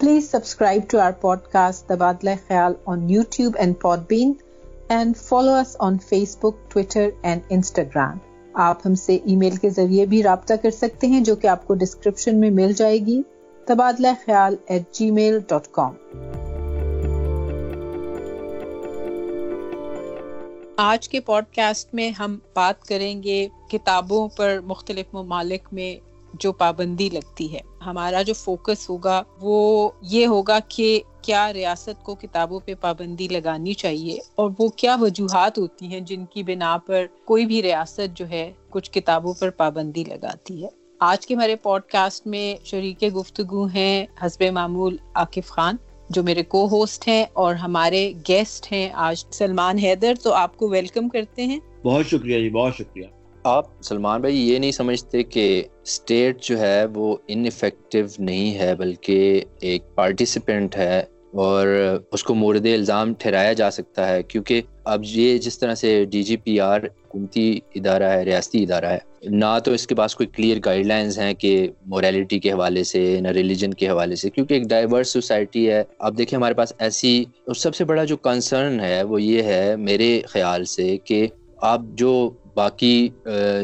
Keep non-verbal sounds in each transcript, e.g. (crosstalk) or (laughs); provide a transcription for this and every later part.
Please subscribe to our podcast تبادلہ خیال on YouTube and Podbean and follow us on Facebook Twitter and Instagram آپ ہم سے ای میل کے ذریعے بھی رابطہ کر سکتے ہیں، جو کہ آپ کو ڈسکرپشن میں مل جائے گی۔ تبادلہ خیال at G mile dot com آج کے پوڈ کاسٹ میں ہم بات کریں گے کتابوں پر مختلف ممالک میں۔ جو پابندی لگتی ہے۔ ہمارا جو فوکس ہوگا وہ یہ ہوگا کہ کیا ریاست کو کتابوں پہ پابندی لگانی چاہیے اور وہ کیا وجوہات ہوتی ہیں جن کی بنا پر کوئی بھی ریاست جو ہے کچھ کتابوں پر پابندی لگاتی ہے۔ آج کے ہمارے پوڈ کاسٹ میں شریک گفتگو ہیں حسب معمول عاقف خان، جو میرے کو ہوسٹ ہیں اور ہمارے گیسٹ ہیں آج۔ سلمان حیدر، تو آپ کو ویلکم کرتے ہیں۔ بہت شکریہ جی بہت شکریہ۔ آپ سلمان بھائی یہ نہیں سمجھتے کہ اسٹیٹ جو ہے وہ ان افیکٹو نہیں ہے بلکہ ایک پارٹیسپینٹ ہے اور اس کو مورد الزام ٹھہرایا جا سکتا ہے کیونکہ اب یہ جس طرح سے ڈی جی پی آر حکومتی ادارہ ہے، ریاستی ادارہ ہے، نہ تو اس کے پاس کوئی کلیئر گائیڈ لائنز ہیں کہ مورالٹی کے حوالے سے، نہ ریلیجن کے حوالے سے، کیونکہ ایک ڈائیورس سوسائٹی ہے۔ اب دیکھیں ہمارے پاس ایسی سب سے بڑا جو کنسرن ہے وہ یہ ہے میرے خیال سے کہ آپ جو باقی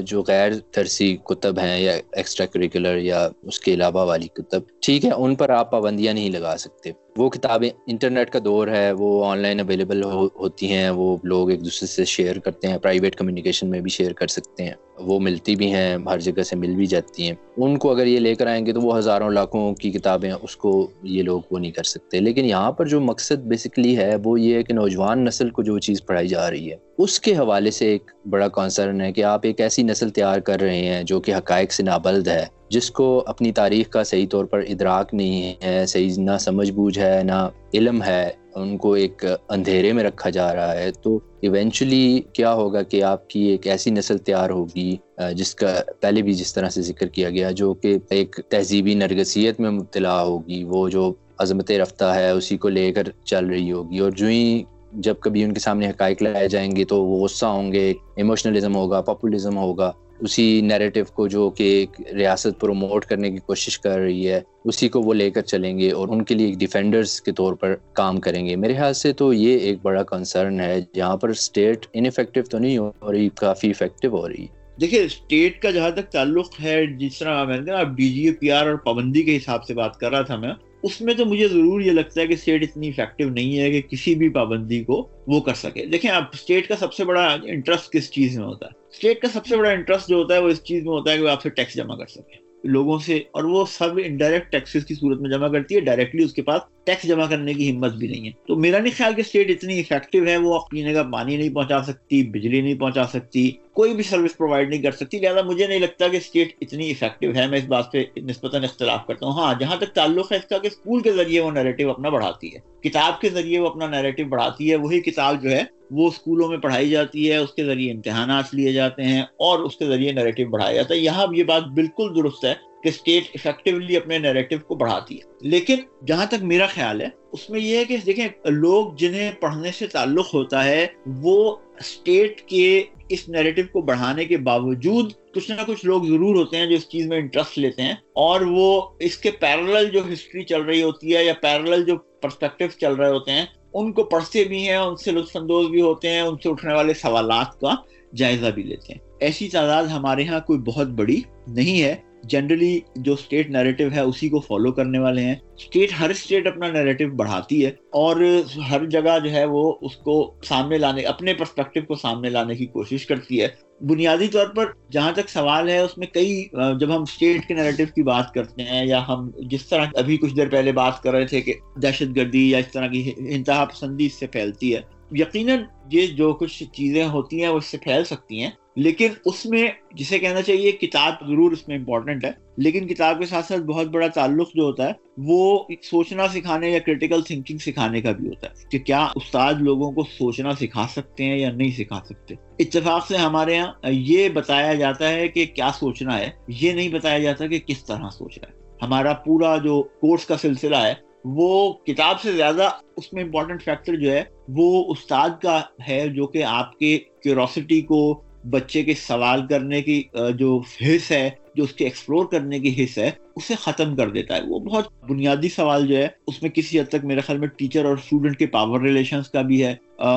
جو غیر ترسی کتب ہیں یا ایکسٹرا کریکولر یا اس کے علاوہ والی کتب ٹھیک ہے، ان پر آپ پابندیاں نہیں لگا سکتے۔ وہ کتابیں، انٹرنیٹ کا دور ہے، وہ آن لائن اویلیبل ہوتی ہیں، وہ لوگ ایک دوسرے سے شیئر کرتے ہیں پرائیویٹ کمیونیکیشن میں بھی شیئر کر سکتے ہیں۔ وہ ملتی بھی ہیں، ہر جگہ سے مل بھی جاتی ہیں۔ ان کو اگر یہ لے کر آئیں گے تو وہ ہزاروں لاکھوں کی کتابیں اس کو یہ لوگ وہ نہیں کر سکتے۔ لیکن یہاں پر جو مقصد بیسکلی ہے، وہ یہ ہے کہ نوجوان نسل کو جو چیز پڑھائی جا رہی ہے، اس کے حوالے سے ایک بڑا کنسرن ہے کہ آپ ایک ایسی نسل تیار کر رہے ہیں جو کہ حقائق سے نابلد ہے۔ جس کو اپنی تاریخ کا صحیح طور پر ادراک نہیں ہے، صحیح نہ سمجھ بوجھ ہے، نہ علم ہے، ان کو ایک اندھیرے میں رکھا جا رہا ہے۔ تو ایونچولی کیا ہوگا کہ آپ کی ایک ایسی نسل تیار ہوگی جس کا پہلے بھی جس طرح سے ذکر کیا گیا، جو کہ ایک تہذیبی نرگسیت میں مبتلا ہوگی، وہ جو عظمت رفتہ ہے، اسی کو لے کر چل رہی ہوگی۔ اور جو ہی جب کبھی ان کے سامنے حقائق لائے جائیں گے تو وہ غصہ ہوں گے ایموشنلزم ہوگا پاپولزم ہوگا۔ اسی نیریٹو کو جو کہ ریاست پروموٹ کرنے کی کوشش کر رہی ہے، اسی کو وہ لے کر چلیں گے اور ان کے لیے ایک ڈیفینڈرز کے طور پر کام کریں گے۔ میرے خیال سے تو یہ ایک بڑا کنسرن ہے۔ جہاں پر اسٹیٹ ان افیکٹو تو نہیں ہو رہی، کافی افیکٹو ہو رہی۔ ہے دیکھیے اسٹیٹ کا جہاں تک تعلق ہے، جس طرح میں نے ڈی جی پی آر اور پابندی کے حساب سے بات کر رہا تھا میں اس میں تو مجھے ضرور یہ لگتا ہے کہ اسٹیٹ اتنی افیکٹو نہیں ہے کہ کسی بھی پابندی کو وہ کر سکے۔ دیکھیں اب اسٹیٹ کا سب سے بڑا انٹرسٹ کس چیز میں ہوتا ہے؟ اسٹیٹ کا سب سے بڑا انٹرسٹ جو ہوتا ہے وہ اس چیز میں ہوتا ہے کہ وہ آپ سے ٹیکس جمع کر سکے۔ لوگوں سے، اور وہ سب انڈائریکٹ ٹیکسز کی صورت میں جمع کرتی ہے ڈائریکٹلی اس کے پاس ٹیکس جمع کرنے کی ہمت بھی نہیں ہے۔ تو میرا نہیں خیال کہ اسٹیٹ اتنی افیکٹو ہے، وہ پینے کا پانی نہیں پہنچا سکتی، بجلی نہیں پہنچا سکتی۔ کوئی بھی سروس پرووائڈ نہیں کر سکتی، لہٰذا مجھے نہیں لگتا کہ اسٹیٹ اتنی افیکٹو ہے۔ میں اس بات پہ نسبتاً اختلاف کرتا ہوں۔ ہاں جہاں تک تعلق ہے اس کا کہ اسکول کے ذریعے وہ نیریٹو اپنا بڑھاتی ہے۔ کتاب کے ذریعے وہ اپنا نیریٹو بڑھاتی ہے۔ وہی کتاب جو ہے، وہ اسکولوں میں پڑھائی جاتی ہے، اس کے ذریعے امتحانات لیے جاتے ہیں اور اس کے ذریعے نیریٹو بڑھایا جاتا ہے۔ یہاں یہ بات بالکل درست ہے کہ اسٹیٹ افیکٹولی اپنے نیریٹو کو بڑھاتی ہے۔ لیکن جہاں تک میرا خیال ہے، اس میں یہ ہے کہ دیکھیں، لوگ جنہیں پڑھنے سے تعلق ہوتا ہے، وہ اسٹیٹ کے اس نیریٹو کو بڑھانے کے باوجود کچھ نہ کچھ لوگ ضرور ہوتے ہیں جو اس چیز میں انٹرسٹ لیتے ہیں اور وہ اس کے پیرل جو ہسٹری چل رہی ہوتی ہے یا پیرل جو پرسپیکٹو چل رہے ہوتے ہیں، ان کو پڑھتے بھی ہیں، ان سے لطف اندوز بھی ہوتے ہیں، ان سے اٹھنے والے سوالات کا جائزہ بھی لیتے ہیں۔ ایسی تعداد ہمارے ہاں کوئی بہت بڑی نہیں ہے۔ جنرلی جو اسٹیٹ نیریٹو ہے اسی کو فالو کرنے والے ہیں۔ اسٹیٹ ہر اسٹیٹ اپنا نیریٹو بڑھاتی ہے اور ہر جگہ جو ہے وہ اس کو سامنے لانے، اپنے پرسپیکٹو کو سامنے لانے کی کوشش کرتی ہے۔ بنیادی طور پر جہاں تک سوال ہے، اس میں کئی، جب ہم اسٹیٹ کے نیریٹو کی بات کرتے ہیں یا ہم جس طرح ابھی کچھ دیر پہلے بات کر رہے تھے کہ دہشت گردی یا اس طرح کی انتہا پسندی اس سے پھیلتی ہے۔ یقیناً یہ جو کچھ چیزیں ہوتی ہیں وہ اس سے پھیل سکتی ہیں۔ لیکن اس میں جسے کہنا چاہیے کتاب ضرور اس میں امپورٹنٹ ہے، لیکن کتاب کے ساتھ ساتھ بہت بڑا تعلق جو ہوتا ہے، وہ سوچنا سکھانے یا کریٹیکل تھنکنگ سکھانے کا بھی ہوتا ہے کہ کیا استاد لوگوں کو سوچنا سکھا سکتے ہیں یا نہیں سکھا سکتے۔ اتفاق سے ہمارے یہاں یہ بتایا جاتا ہے کہ کیا سوچنا ہے، یہ نہیں بتایا جاتا کہ کس طرح سوچنا ہے۔ ہمارا پورا جو کورس کا سلسلہ ہے، وہ کتاب سے زیادہ اس میں امپورٹنٹ فیکٹر جو ہے، وہ استاد کا ہے جو کہ آپ کے کیوروسٹی کو بچے کے سوال کرنے کی جو حص ہے، جو اس کے ایکسپلور کرنے کی حص ہے، اسے ختم کر دیتا ہے۔ وہ بہت بنیادی سوال جو ہے، اس میں کسی حد تک میرے خیال میں ٹیچر اور اسٹوڈنٹ کے پاور ریلیشنز کا بھی ہے۔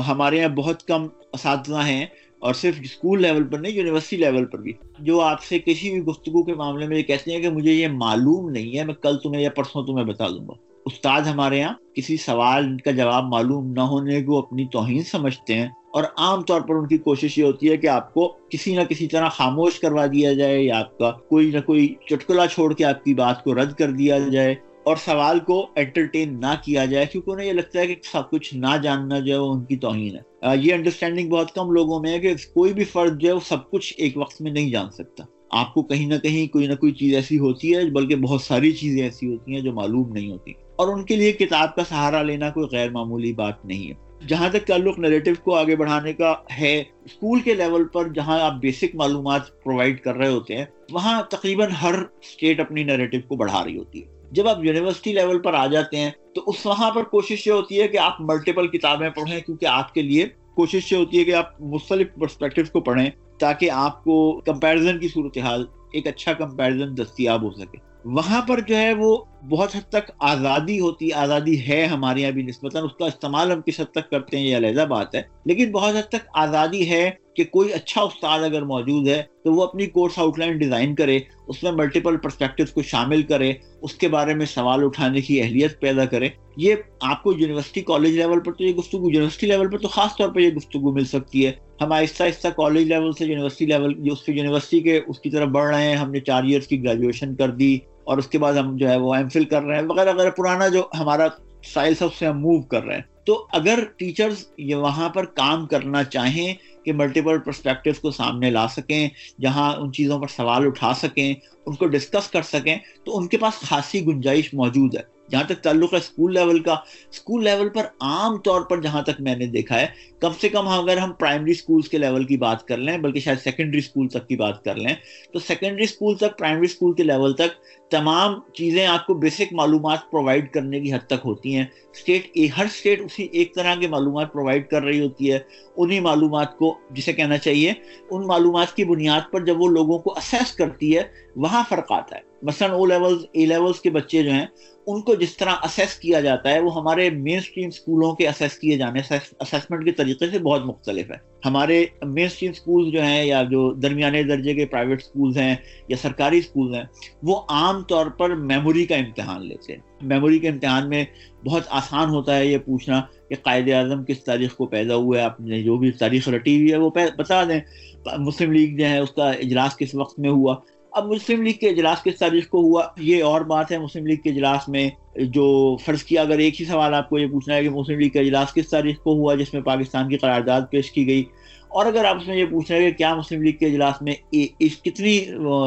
ہمارے یہاں بہت کم اساتذہ ہیں اور صرف اسکول لیول پر نہیں یونیورسٹی لیول پر بھی۔ جو آپ سے کسی بھی گفتگو کے معاملے میں یہ کہتے ہیں کہ مجھے یہ معلوم نہیں ہے، میں کل تمہیں یا پرسوں تمہیں بتا دوں گا۔ استاد ہمارے یہاں کسی سوال کا جواب معلوم نہ ہونے کو اپنی توہین سمجھتے ہیں۔ اور عام طور پر ان کی کوشش یہ ہوتی ہے کہ آپ کو کسی نہ کسی طرح خاموش کروا دیا جائے یا آپ کا کوئی نہ کوئی چٹکلا چھوڑ کے آپ کی بات کو رد کر دیا جائے اور سوال کو انٹرٹین نہ کیا جائے، کیونکہ انہیں یہ لگتا ہے کہ سب کچھ نہ جاننا جو ہے وہ ان کی توہین ہے۔ یہ انڈرسٹینڈنگ بہت کم لوگوں میں ہے کہ کوئی بھی فرد جو ہے وہ سب کچھ ایک وقت میں نہیں جان سکتا۔ آپ کو کہیں نہ کہیں کوئی نہ کوئی چیز ایسی ہوتی ہے، بلکہ بہت ساری چیزیں ایسی ہوتی ہیں جو معلوم نہیں ہوتی۔ اور ان کے لیے کتاب کا سہارا لینا کوئی غیر معمولی بات نہیں ہے۔ جہاں تک تعلق نیریٹو کو آگے بڑھانے کا ہے، اسکول کے لیول پر جہاں آپ بیسک معلومات پرووائڈ کر رہے ہوتے ہیں، وہاں تقریباً ہر اسٹیٹ اپنی نیریٹو کو بڑھا رہی ہوتی ہے۔ جب آپ یونیورسٹی لیول پر آ جاتے ہیں، تو اس وہاں پر کوشش یہ ہوتی ہے کہ آپ ملٹیپل کتابیں پڑھیں، کیونکہ آپ کے لیے کوشش یہ ہوتی ہے کہ آپ مختلف پرسپیکٹو کو پڑھیں تاکہ آپ کو کمپیرزن کی صورتحال، ایک اچھا کمپیرزن دستیاب ہو سکے۔ وہاں پر جو ہے وہ بہت حد تک آزادی ہوتی، آزادی ہے ہمارے یہاں بھی نسبتاً، اس کا استعمال ہم کس حد تک کرتے ہیں یہ علیحدہ بات ہے۔ لیکن بہت حد تک آزادی ہے کہ کوئی اچھا استاد اگر موجود ہے تو وہ اپنی کورس آؤٹ لائن ڈیزائن کرے، اس میں ملٹیپل پرسپیکٹو کو شامل کرے، اس کے بارے میں سوال اٹھانے کی اہلیت پیدا کرے۔ یہ آپ کو یونیورسٹی کالج لیول پر تو یہ گفتگو یونیورسٹی لیول پر تو خاص طور پر یہ گفتگو مل سکتی ہے۔ ہم آہستہ آہستہ کالج لیول سے یونیورسٹی لیول اس یونیورسٹی کے، اس کی طرف بڑھ رہے ہیں۔ ہم نے چار ایئرس کی گریجویشن کر دی۔ اور اس کے بعد ہم جو ہے وہ ایم فل کر رہے ہیں۔ وغیرہ وغیرہ پرانا جو ہمارا سائل سب سے ہم موو کر رہے ہیں، تو اگر ٹیچرز یہ وہاں پر کام کرنا چاہیں کہ ملٹیپل پرسپیکٹو کو سامنے لا سکیں، جہاں ان چیزوں پر سوال اٹھا سکیں، ان کو ڈسکس کر سکیں، تو ان کے پاس خاصی گنجائش موجود ہے۔ جہاں تک تعلق ہے اسکول لیول کا اسکول لیول پر عام طور پر جہاں تک میں نے دیکھا ہے، کم سے کم اگر ہم پرائمری اسکولس کے لیول کی بات کر لیں، بلکہ شاید سیکنڈری اسکول تک کی بات کر لیں، تو سیکنڈری اسکول تک پرائمری اسکول کے لیول تک تمام چیزیں آپ کو بیسک معلومات پرووائڈ کرنے کی حد تک ہوتی ہیں۔ اسٹیٹ ہر اسٹیٹ اسی ایک طرح کے معلومات پرووائڈ کر رہی ہوتی ہے۔ انہی معلومات کو، جسے کہنا چاہیے، ان معلومات کی بنیاد پر جب وہ لوگوں کو اسیس کرتی ہے، وہاں فرق آتا ہے۔ مثلاً او لیولز اے لیولز کے بچے جو ہیں ان کو جس طرح اسیس کیا جاتا ہے، وہ ہمارے مین اسٹریم اسکولوں کے اسیس کیے جانے اسیسمنٹ کے طریقے سے بہت مختلف ہے ہمارے مین اسٹریم اسکول جو ہیں یا جو درمیانے درجے کے پرائیویٹ اسکولز ہیں یا سرکاری اسکولز ہیں، وہ عام طور پر میموری کا امتحان لیتے ہیں۔ میموری کے امتحان میں بہت آسان ہوتا ہے یہ پوچھنا کہ قائد اعظم کس تاریخ کو پیدا ہوا ہے آپ نے جو بھی تاریخ رٹی ہوئی ہے وہ بتا دیں۔ مسلم لیگ جو ہے، اس کا اجلاس کس وقت میں ہوا؟ اب مسلم لیگ کے اجلاس کس تاریخ کو ہوا، یہ اور بات ہے مسلم لیگ کے اجلاس میں جو فرض کیا، اگر ایک ہی سوال آپ کو یہ پوچھنا ہے کہ مسلم لیگ کا اجلاس کس تاریخ کو ہوا جس میں پاکستان کی قرارداد پیش کی گئی؟ اور اگر آپ اس میں یہ پوچھ رہے ہیں کہ کیا مسلم لیگ کے اجلاس میں اس کتنی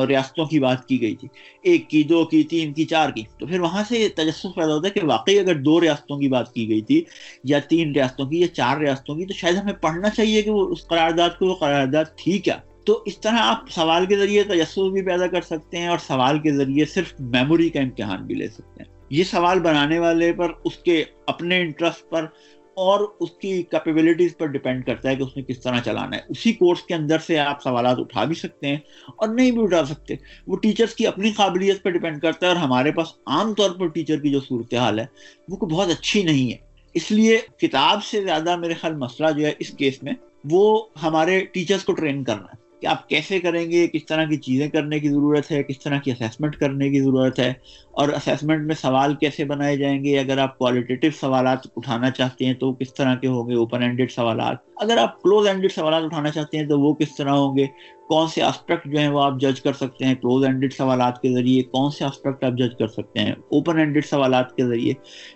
ریاستوں کی بات کی گئی تھی؟ ایک کی، دو کی، تین کی، چار کی، تو پھر وہاں سے تجسس پیدا ہوتا ہے کہ واقعی اگر دو ریاستوں کی بات کی گئی تھی یا تین ریاستوں کی یا چار ریاستوں کی، تو شاید ہمیں پڑھنا چاہیے کہ وہ اس قرارداد کو، وہ قرارداد تھی کیا؟ تو اس طرح آپ سوال کے ذریعے تجسس بھی پیدا کر سکتے ہیں اور سوال کے ذریعے صرف میموری کا امتحان بھی لے سکتے ہیں۔ یہ سوال بنانے والے پر، اس کے اپنے انٹرسٹ پر اور اس کی کیپیبلٹیز پر ڈپینڈ کرتا ہے کہ اس نے کس طرح چلانا ہے۔ اسی کورس کے اندر سے آپ سوالات اٹھا بھی سکتے ہیں اور نہیں بھی اٹھا سکتے۔ وہ ٹیچرز کی اپنی قابلیت پر ڈپینڈ کرتا ہے اور ہمارے پاس عام طور پر ٹیچر کی جو صورتحال ہے، وہ بہت اچھی نہیں ہے۔ اس لیے کتاب سے زیادہ میرے خیال مسئلہ جو ہے اس کیس میں، وہ ہمارے ٹیچرز کو ٹرین کرنا ہے۔ کہ آپ کیسے کریں گے، کس طرح کی چیزیں کرنے کی ضرورت ہے، کس طرح کی اسیسمنٹ کرنے کی ضرورت ہے اور اسیسمنٹ میں سوال کیسے بنائے جائیں گے؟ اگر آپ کوالٹیٹیو سوالات اٹھانا چاہتے ہیں تو کس طرح کے ہوں گے؟ اوپن اینڈیڈ سوالات۔ اگر آپ کلوز اینڈیڈ سوالات اٹھانا چاہتے ہیں تو وہ کس طرح ہوں گے؟ کون سے آسپیکٹ جو ہیں وہ آپ جج کر سکتے ہیں کلوز اینڈیڈ سوالات کے ذریعے؟ کون سے آسپیکٹ آپ جج کر سکتے ہیں اوپن اینڈیڈ سوالات کے ذریعے؟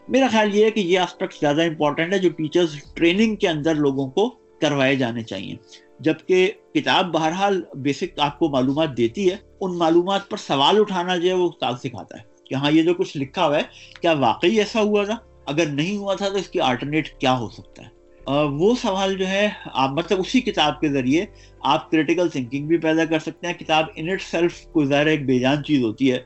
میرا خیال یہ ہے کہ یہ آسپیکٹ زیادہ امپورٹنٹ ہے جو ٹیچرز ٹریننگ کے اندر لوگوں کو کروائے جانے چاہیے۔ جبکہ کتاب بہرحال بیسک آپ کو معلومات دیتی ہے، ان معلومات پر سوال اٹھانا جو ہے وہ استاد سکھاتا ہے کہ ہاں یہ جو کچھ لکھا ہوا ہے، کیا واقعی ایسا ہوا تھا؟ اگر نہیں ہوا تھا تو اس کی آلٹرنیٹ کیا ہو سکتا ہے؟ وہ سوال جو ہے، آپ مطلب اسی کتاب کے ذریعے آپ کریٹیکل تھنکنگ بھی پیدا کر سکتے ہیں۔ کتاب ان اٹ سیلف کو ظاہر ایک بے جان چیز ہوتی ہے۔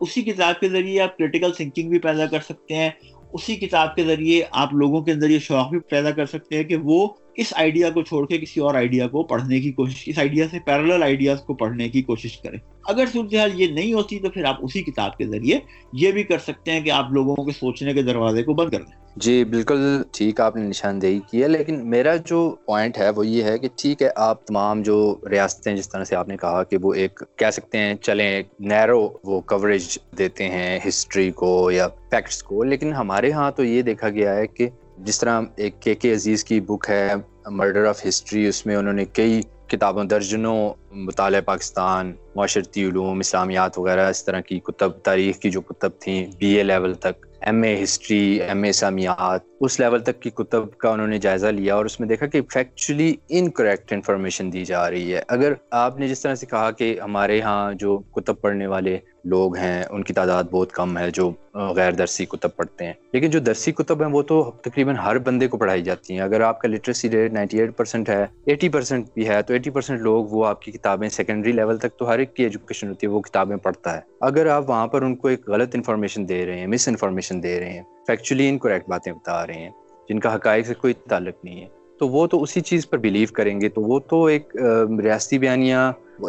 اسی کتاب کے ذریعے آپ کریٹیکل تھنکنگ بھی پیدا کر سکتے ہیں۔ اسی کتاب کے ذریعے آپ لوگوں کے اندر یہ شوق بھی پیدا کر سکتے ہیں کہ وہ اس آئیڈیا کو چھوڑ کے کسی اور آئیڈیا کو پڑھنے کی کوشش اس آئیڈیا سے پیرل آئیڈیاز کو پڑھنے کی کوشش کریں۔ اگر صورتحال یہ نہیں ہوتی تو پھر آپ اسی کتاب کے ذریعے یہ بھی کر سکتے ہیں کہ آپ لوگوں کے سوچنے کے دروازے کو بند کر دیں۔ جی بالکل ٹھیک آپ نے نشاندہی کی ہے، لیکن میرا جو پوائنٹ ہے وہ یہ ہے کہ ٹھیک ہے، آپ تمام جو ریاستیں جس طرح سے آپ نے کہا کہ وہ ایک کہہ سکتے ہیں، چلیں نیرو وہ کوریج دیتے ہیں ہسٹری کو یا فیکٹس کو، لیکن ہمارے ہاں تو یہ دیکھا گیا ہے کہ جس طرح ایک کے کے عزیز کی بک ہے مرڈر آف ہسٹری اس میں انہوں نے کئی کتابوں، درجنوں مطالعہ پاکستان، معاشرتی علوم، اسلامیات وغیرہ، اس طرح کی کتب، تاریخ کی جو کتب تھیں بی اے لیول تک، M A history, M A سامیات اس لیول تک کی کتب کا انہوں نے جائزہ لیا اور اس میں دیکھا کہ فیکچولی ان کریکٹ انفارمیشن دی جا رہی ہے۔ اگر آپ نے جس طرح سے کہا کہ ہمارے ہاں جو کتب پڑھنے والے لوگ ہیں، ان کی تعداد بہت کم ہے جو غیر درسی کتب پڑھتے ہیں۔ لیکن جو درسی کتب ہیں، وہ تو تقریباً ہر بندے کو پڑھائی جاتی ہیں۔ اگر آپ کا literacy rate ninety eight percent ہے، ایٹی پرسینٹ بھی ہے، تو ایٹی پرسینٹ لوگ وہ آپ کی کتابیں سیکنڈری لیول تک تو ہر ایک کی ایجوکیشن ہوتی ہے، وہ کتابیں پڑھتا ہے۔ اگر آپ وہاں پر ان کو ایک غلط انفارمیشن دے رہے ہیں مس انفارمیشن دے رہے ہیں فیکچولی انکریکٹ باتیں بتا رہے ہیں، جن کا حقائق سے کوئی تعلق نہیں ہے۔ تو وہ تو اسی چیز پر بلیو کریں گے، تو وہ تو ایک ریاستی بیانیہ،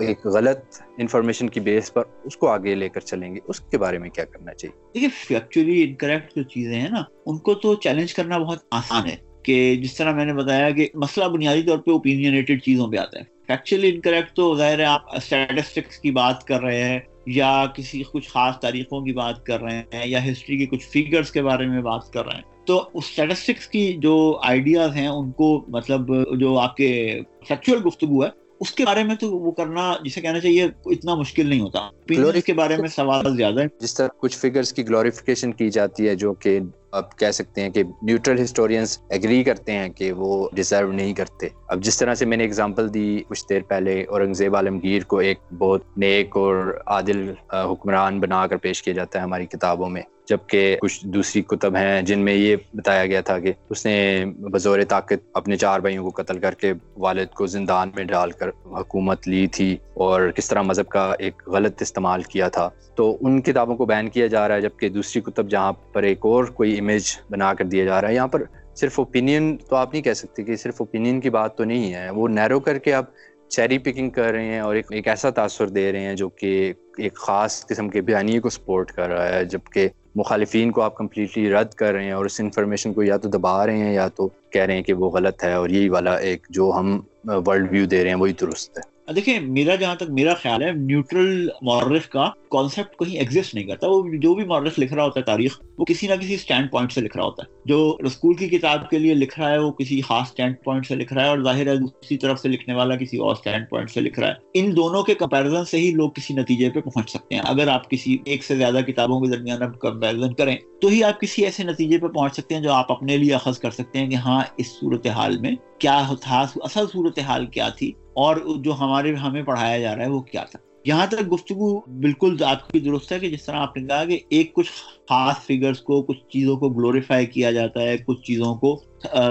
ایک غلط انفارمیشن کی بیس پر اس کو آگے لے کر چلیں گے۔ اس کے بارے میں کیا کرنا چاہیے؟ دیکھیے فیکچولی انکریکٹ جو چیزیں ہیں نا، ان کو تو چیلنج کرنا بہت آسان ہے کہ جس طرح میں نے بتایا کہ مسئلہ بنیادی طور پہ اوپینینیٹڈ چیزوں پہ آتا ہے۔ فیکچولی انکریکٹ تو ظاہر ہے آپ اسٹیٹسٹکس کی بات کر رہے ہیں یا کسی کچھ خاص تاریخوں کی بات کر رہے ہیں یا ہسٹری کے کچھ فیگرز کے بارے میں بات کر رہے ہیں۔ تو اسٹیٹسٹکس کی جو آئیڈیاز ہیں ان کو مطلب جو آپ کے فیکچوئل گفتگو ہے اس کے بارے میں تو وہ کرنا جسے کہنا چاہیے اتنا مشکل نہیں ہوتا۔ کے بارے میں سوال زیادہ ہے جس طرح کچھ فگرز کی گلوریفیکیشن کی جاتی ہے جو کہ آپ کہہ سکتے ہیں کہ نیوٹرل ہسٹورینز ایگری کرتے ہیں کہ وہ ڈیزرو نہیں کرتے۔ اب جس طرح سے میں نے اگزامپل دی کچھ دیر پہلے اورنگزیب عالمگیر کو ایک بہت نیک اور عادل حکمران بنا کر پیش کیا جاتا ہے ہماری کتابوں میں۔ جبکہ کچھ دوسری کتب ہیں جن میں یہ بتایا گیا تھا کہ اس نے بزور طاقت اپنے چار بھائیوں کو قتل کر کے والد کو زندان میں ڈال کر حکومت لی تھی اور کس طرح مذہب کا ایک غلط استعمال کیا تھا۔ تو ان کتابوں کو بین کیا جا رہا ہے جبکہ دوسری کتب جہاں پر ایک اور کوئی امیج بنا کر دیا جا رہا ہے، یہاں پر صرف اوپینین تو آپ نہیں کہہ سکتے کہ صرف اوپینین کی بات تو نہیں ہے۔ وہ نیرو کر کے آپ چیری پکنگ کر رہے ہیں اور ایک ایک ایسا تاثر دے رہے ہیں جو کہ ایک خاص قسم کے بیانیے کو سپورٹ کر رہا ہے، جبکہ مخالفین کو آپ کمپلیٹلی رد کر رہے ہیں اور اس انفارمیشن کو یا تو دبا رہے ہیں یا تو کہہ رہے ہیں کہ وہ غلط ہے اور یہی والا ایک جو ہم ورلڈ ویو دے رہے ہیں وہی درست ہے۔ دیکھیں، میرا جہاں تک میرا خیال ہے نیوٹرل مورخ کا کانسیپٹ کہیں ایگزسٹ نہیں کرتا۔ وہ جو بھی مورخ لکھ رہا ہوتا ہے تاریخ، وہ کسی نہ کسی اسٹینڈ پوائنٹ سے لکھ رہا ہوتا ہے۔ جو اسکول کی کتاب کے لیے لکھ رہا ہے، وہ کسی خاص اسٹینڈ پوائنٹ سے لکھ رہا ہے اور ظاہر ہے دوسری طرف سے لکھنے والا کسی اور اسٹینڈ پوائنٹ سے لکھ رہا ہے۔ ان دونوں کے کمپیرزن سے ہی لوگ کسی نتیجے پہ پہنچ سکتے ہیں۔ اگر آپ کسی ایک سے زیادہ کتابوں کے درمیان کمپیرزن کریں تو ہی آپ کسی ایسے نتیجے پہ پہنچ سکتے ہیں جو آپ اپنے لیے اخذ کر سکتے ہیں کہ ہاں اس صورت حال میں کیا تھا، اصل صورت حال کیا تھی اور جو ہمارے ہمیں پڑھایا جا رہا ہے وہ کیا تھا۔ یہاں تک گفتگو بالکل آپ کی درست ہے کہ جس طرح آپ نے کہا کہ ایک کچھ خاص فگرز کو، کچھ چیزوں کو گلوریفائی کیا جاتا ہے، کچھ چیزوں کو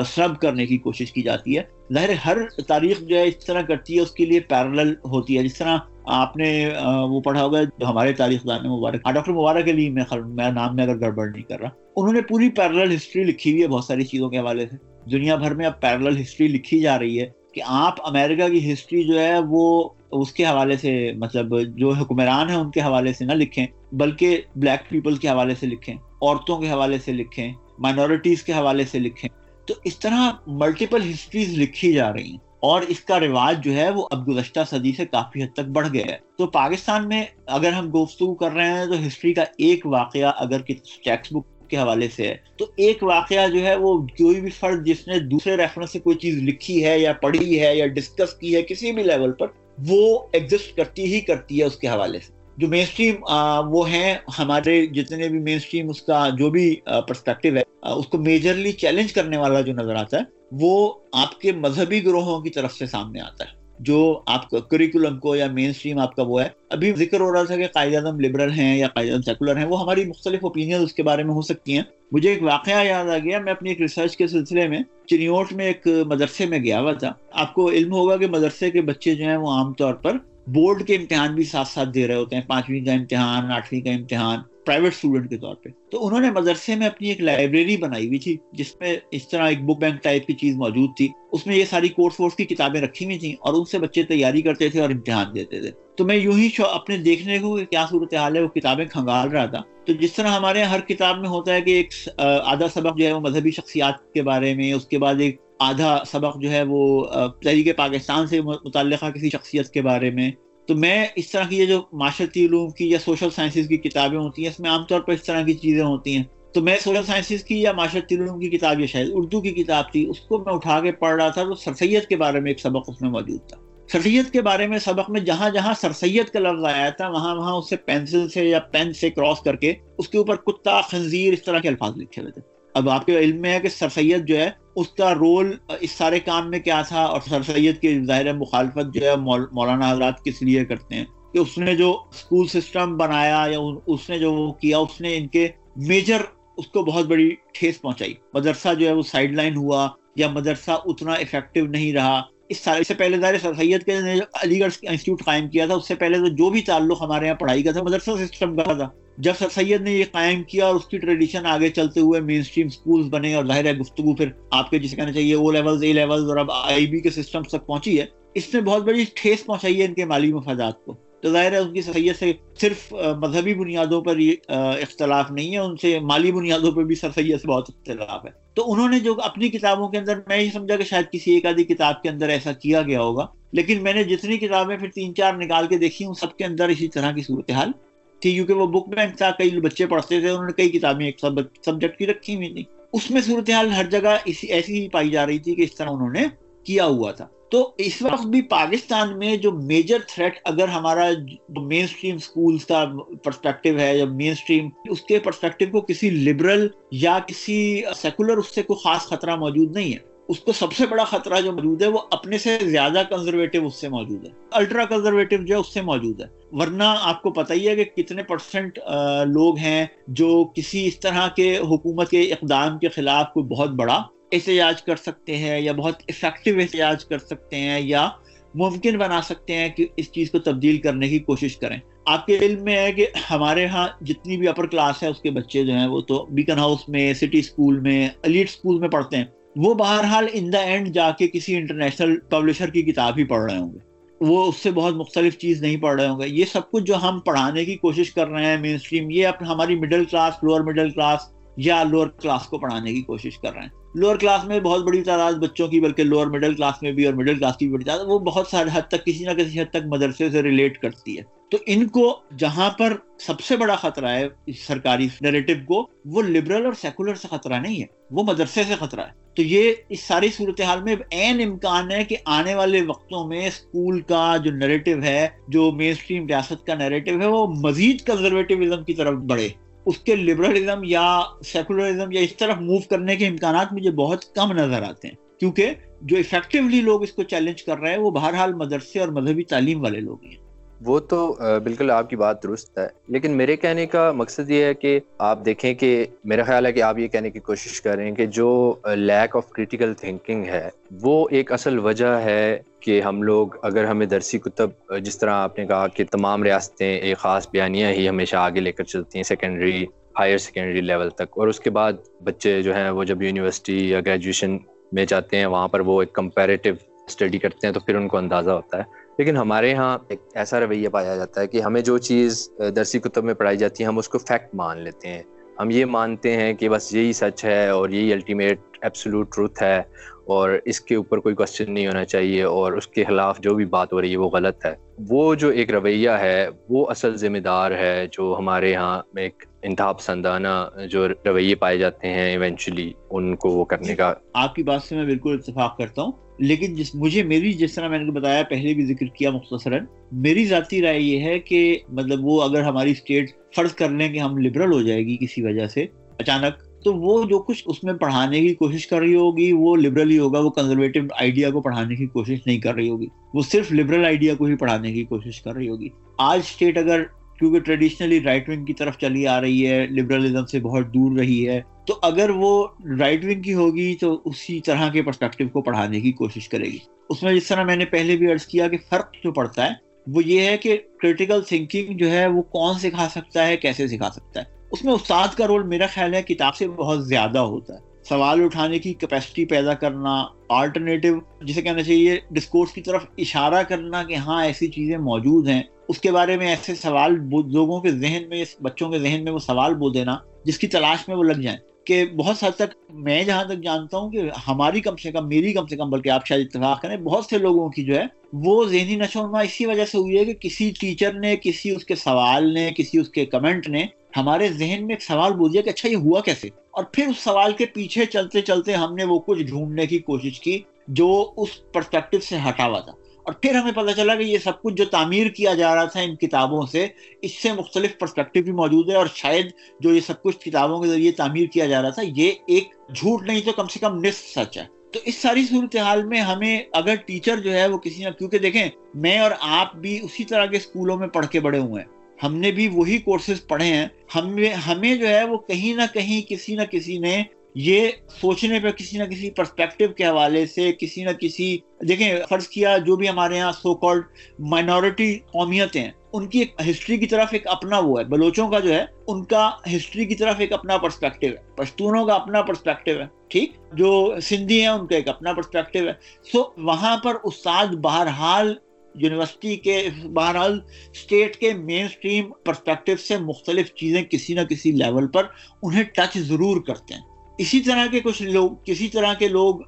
سرب کرنے کی کوشش کی جاتی ہے۔ ظاہر ہر تاریخ جو ہے اس طرح کرتی ہے، اس کے لیے پیرل ہوتی ہے۔ جس طرح آپ نے وہ پڑھا ہوگا جو ہمارے تاریخ دان مبارک۔ ڈاکٹر مبارک علی، میں میرا نام میں اگر گڑبڑ نہیں کر رہا، انہوں نے پوری پیرل ہسٹری لکھی ہوئی ہے بہت ساری چیزوں کے حوالے سے۔ دنیا بھر میں اب پیرل ہسٹری لکھی جا رہی ہے کہ آپ امریکہ کی ہسٹری جو ہے، وہ اس کے حوالے سے مطلب جو حکمران ہیں، ان کے حوالے سے نہ لکھیں، بلکہ بلیک پیپل کے حوالے سے لکھیں، عورتوں کے حوالے سے لکھیں مائنورٹیز کے حوالے سے لکھیں۔ تو اس طرح ملٹیپل ہسٹریز لکھی جا رہی ہیں۔ اور اس کا رواج جو ہے وہ اب گزشتہ صدی سے کافی حد تک بڑھ گیا ہے۔ تو پاکستان میں اگر ہم گفتگو کر رہے ہیں تو ہسٹری کا ایک واقعہ اگر ٹیکسٹ بک کے حوالے سے ہے، تو ایک واقعہ جو ہے وہ کوئی بھی فرد جس نے دوسرے ریفرنس سے کوئی چیز لکھی ہے یا پڑھی ہے یا ڈسکس کی ہے کسی بھی لیول پر، وہ ایگزسٹ کرتی ہی کرتی ہے اس کے حوالے سے۔ جو مین اسٹریم وہ ہیں ہمارے جتنے بھی مین اسٹریم اس کا جو بھی پرسپیکٹو ہے اس کو میجرلی چیلنج کرنے والا جو نظر آتا ہے، وہ آپ کے مذہبی گروہوں کی طرف سے سامنے آتا ہے۔ جو آپ کا کریکولم کو یا مین اسٹریم آپ کا وہ ہے، ابھی ذکر ہو رہا تھا کہ قائد اعظم لبرل ہیں یا قائد اعظم سیکولر ہیں، وہ ہماری مختلف اوپینین اس کے بارے میں ہو سکتی ہیں۔ مجھے ایک واقعہ یاد آ گیا، میں اپنی ایک ریسرچ کے سلسلے میں چنیوٹ میں ایک مدرسے میں گیا ہوا تھا۔ آپ کو علم ہوگا کہ مدرسے کے بچے جو ہیں، وہ عام طور پر بورڈ کے امتحان بھی ساتھ ساتھ دے رہے ہوتے ہیں، پانچویں کا امتحان، آٹھویں کا امتحان پرائیویٹ اسٹوڈنٹ کے طور پہ۔ تو انہوں نے مدرسے میں اپنی ایک لائبریری بنائی ہوئی تھی، جس میں اس طرح ایک بک بینک ٹائپ کی چیز موجود تھی۔ اس میں یہ ساری کورس وورس کی کتابیں رکھی ہوئی تھیں اور ان سے بچے تیاری کرتے تھے اور امتحان دیتے تھے۔ تو میں یوں ہی اپنے دیکھنے کو کیا صورت حال ہے، وہ کتابیں کھنگال رہا تھا۔ تو جس طرح ہمارے ہر کتاب میں ہوتا ہے کہ ایک آدھا سبق جو ہے وہ مذہبی شخصیات کے بارے میں، اس کے بعد ایک آدھا سبق جو ہے وہ تحریک پاکستان سے متعلقہ کسی شخصیت کے بارے میں۔ تو میں اس طرح کی یہ جو معاشرتی علوم کی یا سوشل سائنسز کی کتابیں ہوتی ہیں، اس میں عام طور پر اس طرح کی چیزیں ہوتی ہیں۔ تو میں سوشل سائنسز کی یا معاشرتی علوم کی کتاب یہ شاید اردو کی کتاب تھی، اس کو میں اٹھا کے پڑھ رہا تھا تو سر سید کے بارے میں ایک سبق اس میں موجود تھا۔ سر سید کے بارے میں سبق میں جہاں جہاں سر سید کا لفظ آیا تھا، وہاں وہاں اسے پینسل سے یا پین سے کراس کر کے اس کے اوپر کتا، خنزیر، اس طرح کے الفاظ لکھے ہوئے تھے۔ اب آپ کے علم میں ہے کہ سر سید جو ہے اس کا رول اس سارے کام میں کیا تھا اور سر سید کی ظاہر مخالفت جو ہے مولانا حضرات کس لیے کرتے ہیں؟ کہ اس نے جو اسکول سسٹم بنایا یا اس نے جو کیا، اس نے ان کے میجر اس کو بہت بڑی ٹھیس پہنچائی۔ مدرسہ جو ہے وہ سائڈ لائن ہوا یا مدرسہ اتنا افیکٹو نہیں رہا۔ اس سارے سے پہلے ظاہر سر سید کے علی گڑھ انسٹیٹیوٹ قائم کیا تھا۔ اس سے پہلے تو جو بھی تعلق ہمارے یہاں پڑھائی کا تھا، مدرسہ سسٹم کا تھا۔ جب سر سید نے یہ قائم کیا اور اس کی ٹریڈیشن آگے چلتے ہوئے مین اسٹریم سکولز بنے اور ظاہر ہے گفتگو پھر آپ کے جسے کہنا چاہیے او لیولز اے لیولز اور اب آئی بی کے سسٹم تک پہنچی ہے، اس نے بہت بڑی ٹھیس پہنچائی ہے ان کے مالی مفادات کو۔ تو ظاہر ہے ان کی سید سے صرف مذہبی بنیادوں پر یہ اختلاف نہیں ہے، ان سے مالی بنیادوں پر بھی سر سید سے بہت اختلاف ہے۔ تو انہوں نے جو اپنی کتابوں کے اندر، میں یہ سمجھا کہ شاید کسی ایک آدھی کتاب کے اندر ایسا کیا گیا ہوگا، لیکن میں نے جتنی کتابیں پھر تین چار نکال کے دیکھی ہوں سب کے اندر اسی طرح کی صورتحال۔ تھی، کیونکہ وہ بک بینک تھا، کئی بچے پڑھتے تھے، انہوں نے کئی کتابیں، ایک سبجیکٹ کی رکھی ہوئی تھی اس میں صورتحال ہر جگہ اسی، ایسی ہی پائی جا رہی تھی کہ اس طرح انہوں نے کیا ہوا تھا۔ تو اس وقت بھی پاکستان میں جو میجر تھریٹ اگر ہمارا مین اسٹریم سکولز کا پرسپیکٹو ہے یا مین اسٹریم اس کے پرسپیکٹو کو کسی لبرل یا کسی سیکولر اس سے کوئی خاص خطرہ موجود نہیں ہے۔ اس کو سب سے بڑا خطرہ جو موجود ہے وہ اپنے سے زیادہ کنزرویٹو اس سے موجود ہے۔ الٹرا کنزرویٹو جو ہے اس سے موجود ہے۔ ورنہ آپ کو پتہ ہی ہے کہ کتنے پرسنٹ لوگ ہیں جو کسی اس طرح کے حکومت کے اقدام کے خلاف کوئی بہت بڑا احتجاج کر سکتے ہیں یا بہت افیکٹو احتجاج کر سکتے ہیں یا ممکن بنا سکتے ہیں کہ اس چیز کو تبدیل کرنے کی کوشش کریں۔ آپ کے علم میں ہے کہ ہمارے ہاں جتنی بھی اپر کلاس ہے اس کے بچے جو ہیں وہ تو بیکن ہاؤس میں سٹی اسکول میں الیٹ اسکول میں پڑھتے ہیں۔ وہ بہرحال ان دا اینڈ جا کے کسی انٹرنیشنل پبلشر کی کتاب ہی پڑھ رہے ہوں گے۔ وہ اس سے بہت مختلف چیز نہیں پڑھ رہے ہوں گے۔ یہ سب کچھ جو ہم پڑھانے کی کوشش کر رہے ہیں مین اسٹریم یہ ہماری middle class lower middle class یا لوور کلاس کو پڑھانے کی کوشش کر رہے ہیں۔ لوور کلاس میں بہت بڑی تعداد بچوں کی، بلکہ لوور مڈل کلاس میں بھی اور مڈل کلاس کی بھی بڑی تعداد، وہ بہت سارے حد تک کسی نہ کسی حد تک مدرسے سے ریلیٹ کرتی ہے۔ تو ان کو جہاں پر سب سے بڑا خطرہ ہے سرکاری نیریٹو کو، وہ لبرل اور سیکولر سے خطرہ نہیں ہے، وہ مدرسے سے خطرہ ہے۔ تو یہ اس ساری صورتحال میں عین امکان ہے کہ آنے والے وقتوں میں اسکول کا جو نیریٹو ہے، جو مین اسٹریم ریاست کا نیریٹو ہے، وہ مزید کنزرویٹیوزم کی طرف بڑھے۔ اس کے لبرلزم یا سیکولرزم یا اس طرف موو کرنے کے امکانات مجھے بہت کم نظر آتے ہیں۔ کیونکہ جو افیکٹولی لوگ اس کو چیلنج کر رہے ہیں، وہ بہرحال مدرسے اور مذہبی تعلیم والے لوگ ہیں۔ وہ تو بالکل آپ کی بات درست ہے، لیکن میرے کہنے کا مقصد یہ ہے کہ آپ دیکھیں کہ میرا خیال ہے کہ آپ یہ کہنے کی کوشش کر رہے ہیں کہ جو لیک آف کریٹیکل تھنکنگ ہے، وہ ایک اصل وجہ ہے کہ ہم لوگ، اگر ہمیں درسی کتب جس طرح آپ نے کہا کہ تمام ریاستیں ایک خاص بیانیاں ہی ہمیشہ آگے لے کر چلتی ہیں سیکنڈری ہائر سیکنڈری لیول تک، اور اس کے بعد بچے جو ہیں وہ جب یونیورسٹی یا گریجویشن میں جاتے ہیں، وہاں پر وہ ایک کمپیریٹیو اسٹڈی کرتے ہیں، تو پھر ان کو اندازہ ہوتا ہے۔ لیکن ہمارے ہاں ایک ایسا رویہ پایا جاتا ہے کہ ہمیں جو چیز درسی کتب میں پڑھائی جاتی ہے، ہم اس کو فیکٹ مان لیتے ہیں۔ ہم یہ مانتے ہیں کہ بس یہی سچ ہے اور یہی الٹیمیٹ ایپسلوٹ ٹروتھ ہے اور اس کے اوپر کوئی کوشچن نہیں ہونا چاہیے اور اس کے خلاف جو بھی بات ہو رہی ہے وہ غلط ہے۔ وہ جو ایک رویہ ہے، وہ اصل ذمہ دار ہے جو ہمارے یہاں ایک انتہا پسندانہ جو رویے پائے جاتے ہیں ایونچولی ان کو وہ کرنے کا۔ آپ کی بات سے میں بالکل اتفاق کرتا ہوں لیکن جس مجھے میری جس طرح میں نے بتایا پہلے بھی ذکر کیا مختصراً میری ذاتی رائے یہ ہے کہ مطلب وہ اگر ہماری اسٹیٹ فرض کر لیں کہ ہم لبرل ہو جائے گی کسی وجہ سے اچانک تو وہ جو کچھ اس میں پڑھانے کی کوشش کر رہی ہوگی وہ لبرل ہی ہوگا وہ کنزرویٹو آئیڈیا کو پڑھانے کی کوشش نہیں کر رہی ہوگی وہ صرف لبرل آئیڈیا کو ہی پڑھانے کی کوشش کر رہی ہوگی۔ آج اسٹیٹ اگر کیونکہ ٹریڈیشنلی رائٹ ونگ کی طرف چلی آ رہی ہے لبرلزم سے بہت دور رہی ہے، تو اگر وہ رائٹ ونگ کی ہوگی تو اسی طرح کے پرسپیکٹو کو پڑھانے کی کوشش کرے گی۔ اس میں جس طرح میں نے پہلے بھی عرض کیا کہ فرق جو پڑتا ہے، وہ یہ ہے کہ کریٹیکل تھنکنگ جو ہے، وہ کون سکھا سکتا ہے، کیسے سکھا سکتا ہے۔ اس میں استاد کا رول میرا خیال ہے کتاب سے بہت زیادہ ہوتا ہے۔ سوال اٹھانے کی کیپیسٹی پیدا کرنا آلٹرنیٹو جسے کہنا چاہیے ڈسکورس کی طرف اشارہ کرنا کہ ہاں ایسی چیزیں موجود ہیں۔ اس کے بارے میں ایسے سوال لوگوں کے ذہن میں، بچوں کے ذہن میں وہ سوال بول دینا، جس کی تلاش میں وہ لگ جائیں۔ کہ بہت حد تک میں جہاں تک جانتا ہوں کہ ہماری کم سے کم، میری کم سے کم، بلکہ آپ شاید اتفاق کریں، بہت سے لوگوں کی جو ہے، وہ ذہنی نشو نما اسی وجہ سے ہوئی ہے کہ کسی ٹیچر نے، کسی اس کے سوال نے، کسی اس کے کمنٹ نے ہمارے ذہن میں ایک سوال بول دیا کہ اچھا یہ ہوا کیسے؟ اور پھر اس سوال کے پیچھے چلتے چلتے ہم نے وہ کچھ ڈھونڈنے کی کوشش کی جو اس پرسپیکٹو سے ہٹا ہوا تھا۔ اور پھر ہمیں پتہ چلا کہ یہ سب کچھ جو تعمیر کیا جا رہا تھا ان کتابوں سے، اس سے مختلف پرسپیکٹو بھی موجود ہے اور شاید جو یہ سب کچھ کتابوں کے ذریعے تعمیر کیا جا رہا تھا، یہ ایک جھوٹ نہیں تو کم سے کم نصف سچ ہے۔ تو اس ساری صورتحال میں ہمیں اگر ٹیچر جو ہے وہ کسی نہ، کیونکہ دیکھیں، میں اور آپ بھی اسی طرح کے اسکولوں میں پڑھ کے بڑے ہوئے ہیں۔ ہم نے بھی وہی کورسز پڑھے ہیں۔ ہمیں ہمیں جو ہے وہ کہیں نہ کہیں کسی نہ کسی نے یہ سوچنے پہ کسی نہ کسی پرسپیکٹو کے حوالے سے کسی نہ کسی، دیکھیں، فرض کیا جو بھی ہمارے یہاں سو کالڈ مائنورٹی قومیت ہیں، ان کی ایک ہسٹری کی طرف ایک اپنا وہ ہے، بلوچوں کا جو ہے، ان کا ہسٹری کی طرف ایک اپنا پرسپیکٹو ہے، پشتونوں کا اپنا پرسپیکٹو ہے، ٹھیک؟ جو سندھی ہیں، ان کا ایک اپنا پرسپیکٹو ہے۔ سو وہاں پر استاد بہرحال یونیورسٹی کے، بہرحال اسٹیٹ کے مین اسٹریم پرسپیکٹو سے مختلف چیزیں کسی نہ کسی لیول پر انہیں ٹچ ضرور کرتے ہیں۔ اسی طرح کے کچھ لوگ، کسی طرح کے لوگ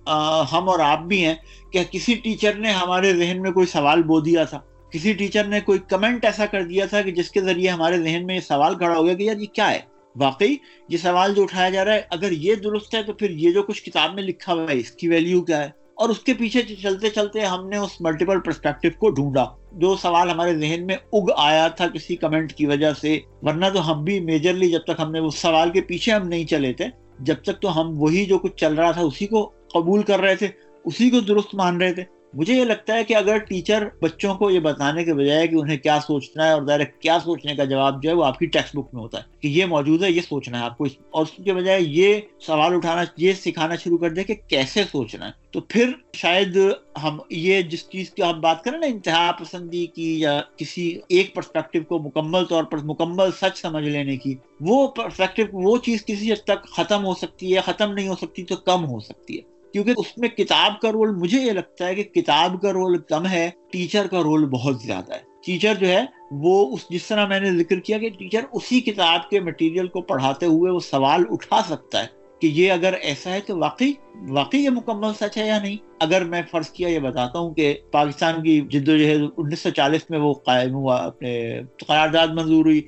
ہم اور آپ بھی ہیں کہ کسی ٹیچر نے ہمارے ذہن میں کوئی سوال بو دیا تھا۔ کسی ٹیچر نے کوئی کمنٹ ایسا کر دیا تھا کہ جس کے ذریعے ہمارے ذہن میں یہ سوال کھڑا ہو گیا کہ یار یہ کیا ہے؟ واقعی یہ سوال جو اٹھایا جا رہا ہے، اگر یہ درست ہے تو پھر یہ جو کچھ کتاب میں لکھا ہوا ہے، اس کی ویلیو کیا ہے؟ اور اس کے پیچھے چلتے چلتے ہم نے اس ملٹیپل پرسپیکٹو کو ڈھونڈا۔ جو سوال ہمارے ذہن میں اگ آیا تھا کسی کمنٹ کی وجہ سے، ورنہ تو ہم بھی میجرلی جب تک ہم نے اس سوال کے پیچھے ہم نہیں چلے تھے۔ جب تک تو ہم وہی جو کچھ چل رہا تھا اسی کو قبول کر رہے تھے، اسی کو درست مان رہے تھے۔ مجھے یہ لگتا ہے کہ اگر ٹیچر بچوں کو یہ بتانے کے بجائے کہ انہیں کیا سوچنا ہے اور ڈائریکٹ کیا سوچنے کا جواب جو ہے وہ آپ کی ٹیکسٹ بک میں ہوتا ہے کہ یہ موجود ہے، یہ سوچنا ہے آپ کو اور اس کے بجائے یہ سوال اٹھانا، یہ سکھانا شروع کر دے کہ کیسے سوچنا ہے۔ تو پھر شاید ہم یہ جس چیز کی ہم بات کریں نا، انتہا پسندی کی یا کسی ایک پرسپیکٹو کو مکمل طور پر مکمل سچ سمجھ لینے کی، وہ پرسپیکٹو وہ چیز کسی حد تک ختم ہو سکتی ہے، ختم نہیں ہو سکتی تو کم ہو سکتی ہے۔ کیونکہ اس میں کتاب کا رول مجھے یہ لگتا ہے کہ کتاب کا رول کم ہے ٹیچر کا رول بہت زیادہ ہے۔ ٹیچر جو ہے، وہ اس جس طرح میں نے ذکر کیا کہ ٹیچر اسی کتاب کے مٹیریل کو پڑھاتے ہوئے وہ سوال اٹھا سکتا ہے کہ یہ اگر ایسا ہے تو واقعی واقعی یہ مکمل سچ ہے یا نہیں؟ اگر میں فرض کیا یہ بتاتا ہوں کہ پاکستان کی جد و جہد انیس سو چالیس میں وہ قائم ہوا، اپنے قرارداد منظور ہوئی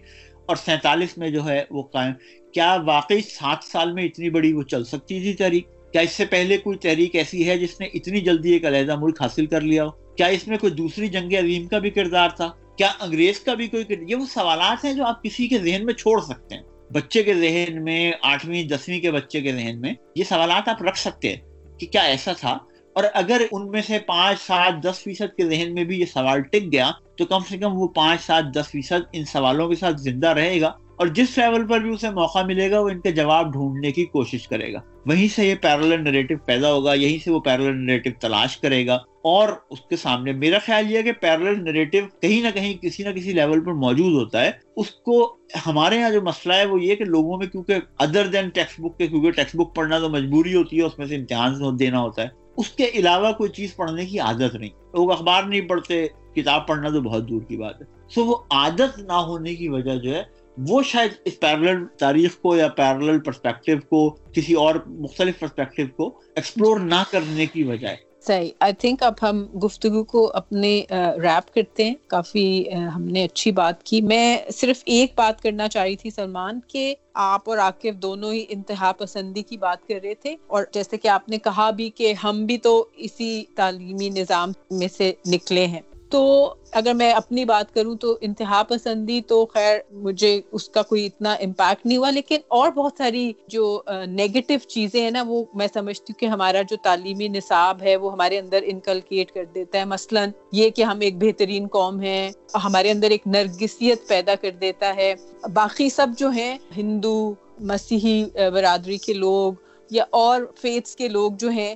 اور سینتالیس میں جو ہے وہ قائم، کیا واقعی سات سال میں اتنی بڑی وہ چل سکتی تھی تحریک؟ کیا اس سے پہلے کوئی تحریک ایسی ہے جس نے اتنی جلدی ایک علیحدہ ملک حاصل کر لیا ہو؟ کیا اس میں کوئی دوسری جنگ عظیم کا بھی کردار تھا؟ کیا انگریز کا بھی کوئی کردار یہ وہ سوالات ہیں جو آپ کسی کے ذہن میں چھوڑ سکتے ہیں۔ بچے کے ذہن میں، آٹھویں، دسویں کے بچے کے ذہن میں یہ سوالات آپ رکھ سکتے ہیں کہ کیا ایسا تھا؟ اور اگر ان میں سے پانچ سات دس فیصد کے ذہن میں بھی یہ سوال ٹک گیا تو کم سے کم وہ پانچ سات دس فیصد ان سوالوں کے ساتھ زندہ رہے گا۔ اور جس لیول پر بھی اسے موقع ملے گا، وہ ان کے جواب ڈھونڈنے کی کوشش کرے گا۔ وہیں سے یہ پیرل نریٹو پیدا ہوگا، یہیں سے وہ پیرل نریٹو تلاش کرے گا۔ اور اس کے سامنے میرا خیال یہ ہے کہ پیرل نریٹو کہیں نہ کہیں کسی نہ کسی لیول پر موجود ہوتا ہے۔ اس کو ہمارے یہاں جو مسئلہ ہے، وہ یہ کہ لوگوں میں کیونکہ ادر دین ٹیکسٹ بک کے، کیونکہ ٹیکسٹ بک پڑھنا تو مجبوری ہوتی ہے، اس میں سے امتحان دینا ہوتا ہے۔ اس کے علاوہ کوئی چیز پڑھنے کی عادت نہیں۔ لوگ اخبار نہیں پڑھتے، کتاب پڑھنا تو بہت دور کی بات ہے۔ سو وہ عادت نہ ہونے کی وجہ جو ہے وہ شاید اس پیرل تاریخ کو یا پیرل پرسپیکٹو کو، کسی اور مختلف پرسپیکٹو کو ایکسپلور نہ کرنے کی وجہ صحیح آئی تھنک اب ہم گفتگو کو اپنے ریپ کرتے ہیں۔ کافی ہم نے اچھی بات کی۔ میں صرف ایک بات کرنا چاہ رہی تھی سلمان، کہ آپ اور عاقف دونوں ہی انتہا پسندی کی بات کر رہے تھے۔ اور جیسے کہ آپ نے کہا بھی کہ ہم بھی تو اسی تعلیمی نظام میں سے نکلے ہیں۔ تو اگر میں اپنی بات کروں تو انتہا پسندی تو خیر مجھے اس کا کوئی اتنا امپیکٹ نہیں ہوا، لیکن اور بہت ساری جو نیگیٹو چیزیں ہیں نا، وہ میں سمجھتی ہوں کہ ہمارا جو تعلیمی نصاب ہے وہ ہمارے اندر انکلکیٹ کر دیتا ہے۔ مثلا یہ کہ ہم ایک بہترین قوم ہیں، ہمارے اندر ایک نرگسیت پیدا کر دیتا ہے۔ باقی سب جو ہیں، ہندو، مسیحی برادری کے لوگ یا اور فیتس کے لوگ جو ہیں،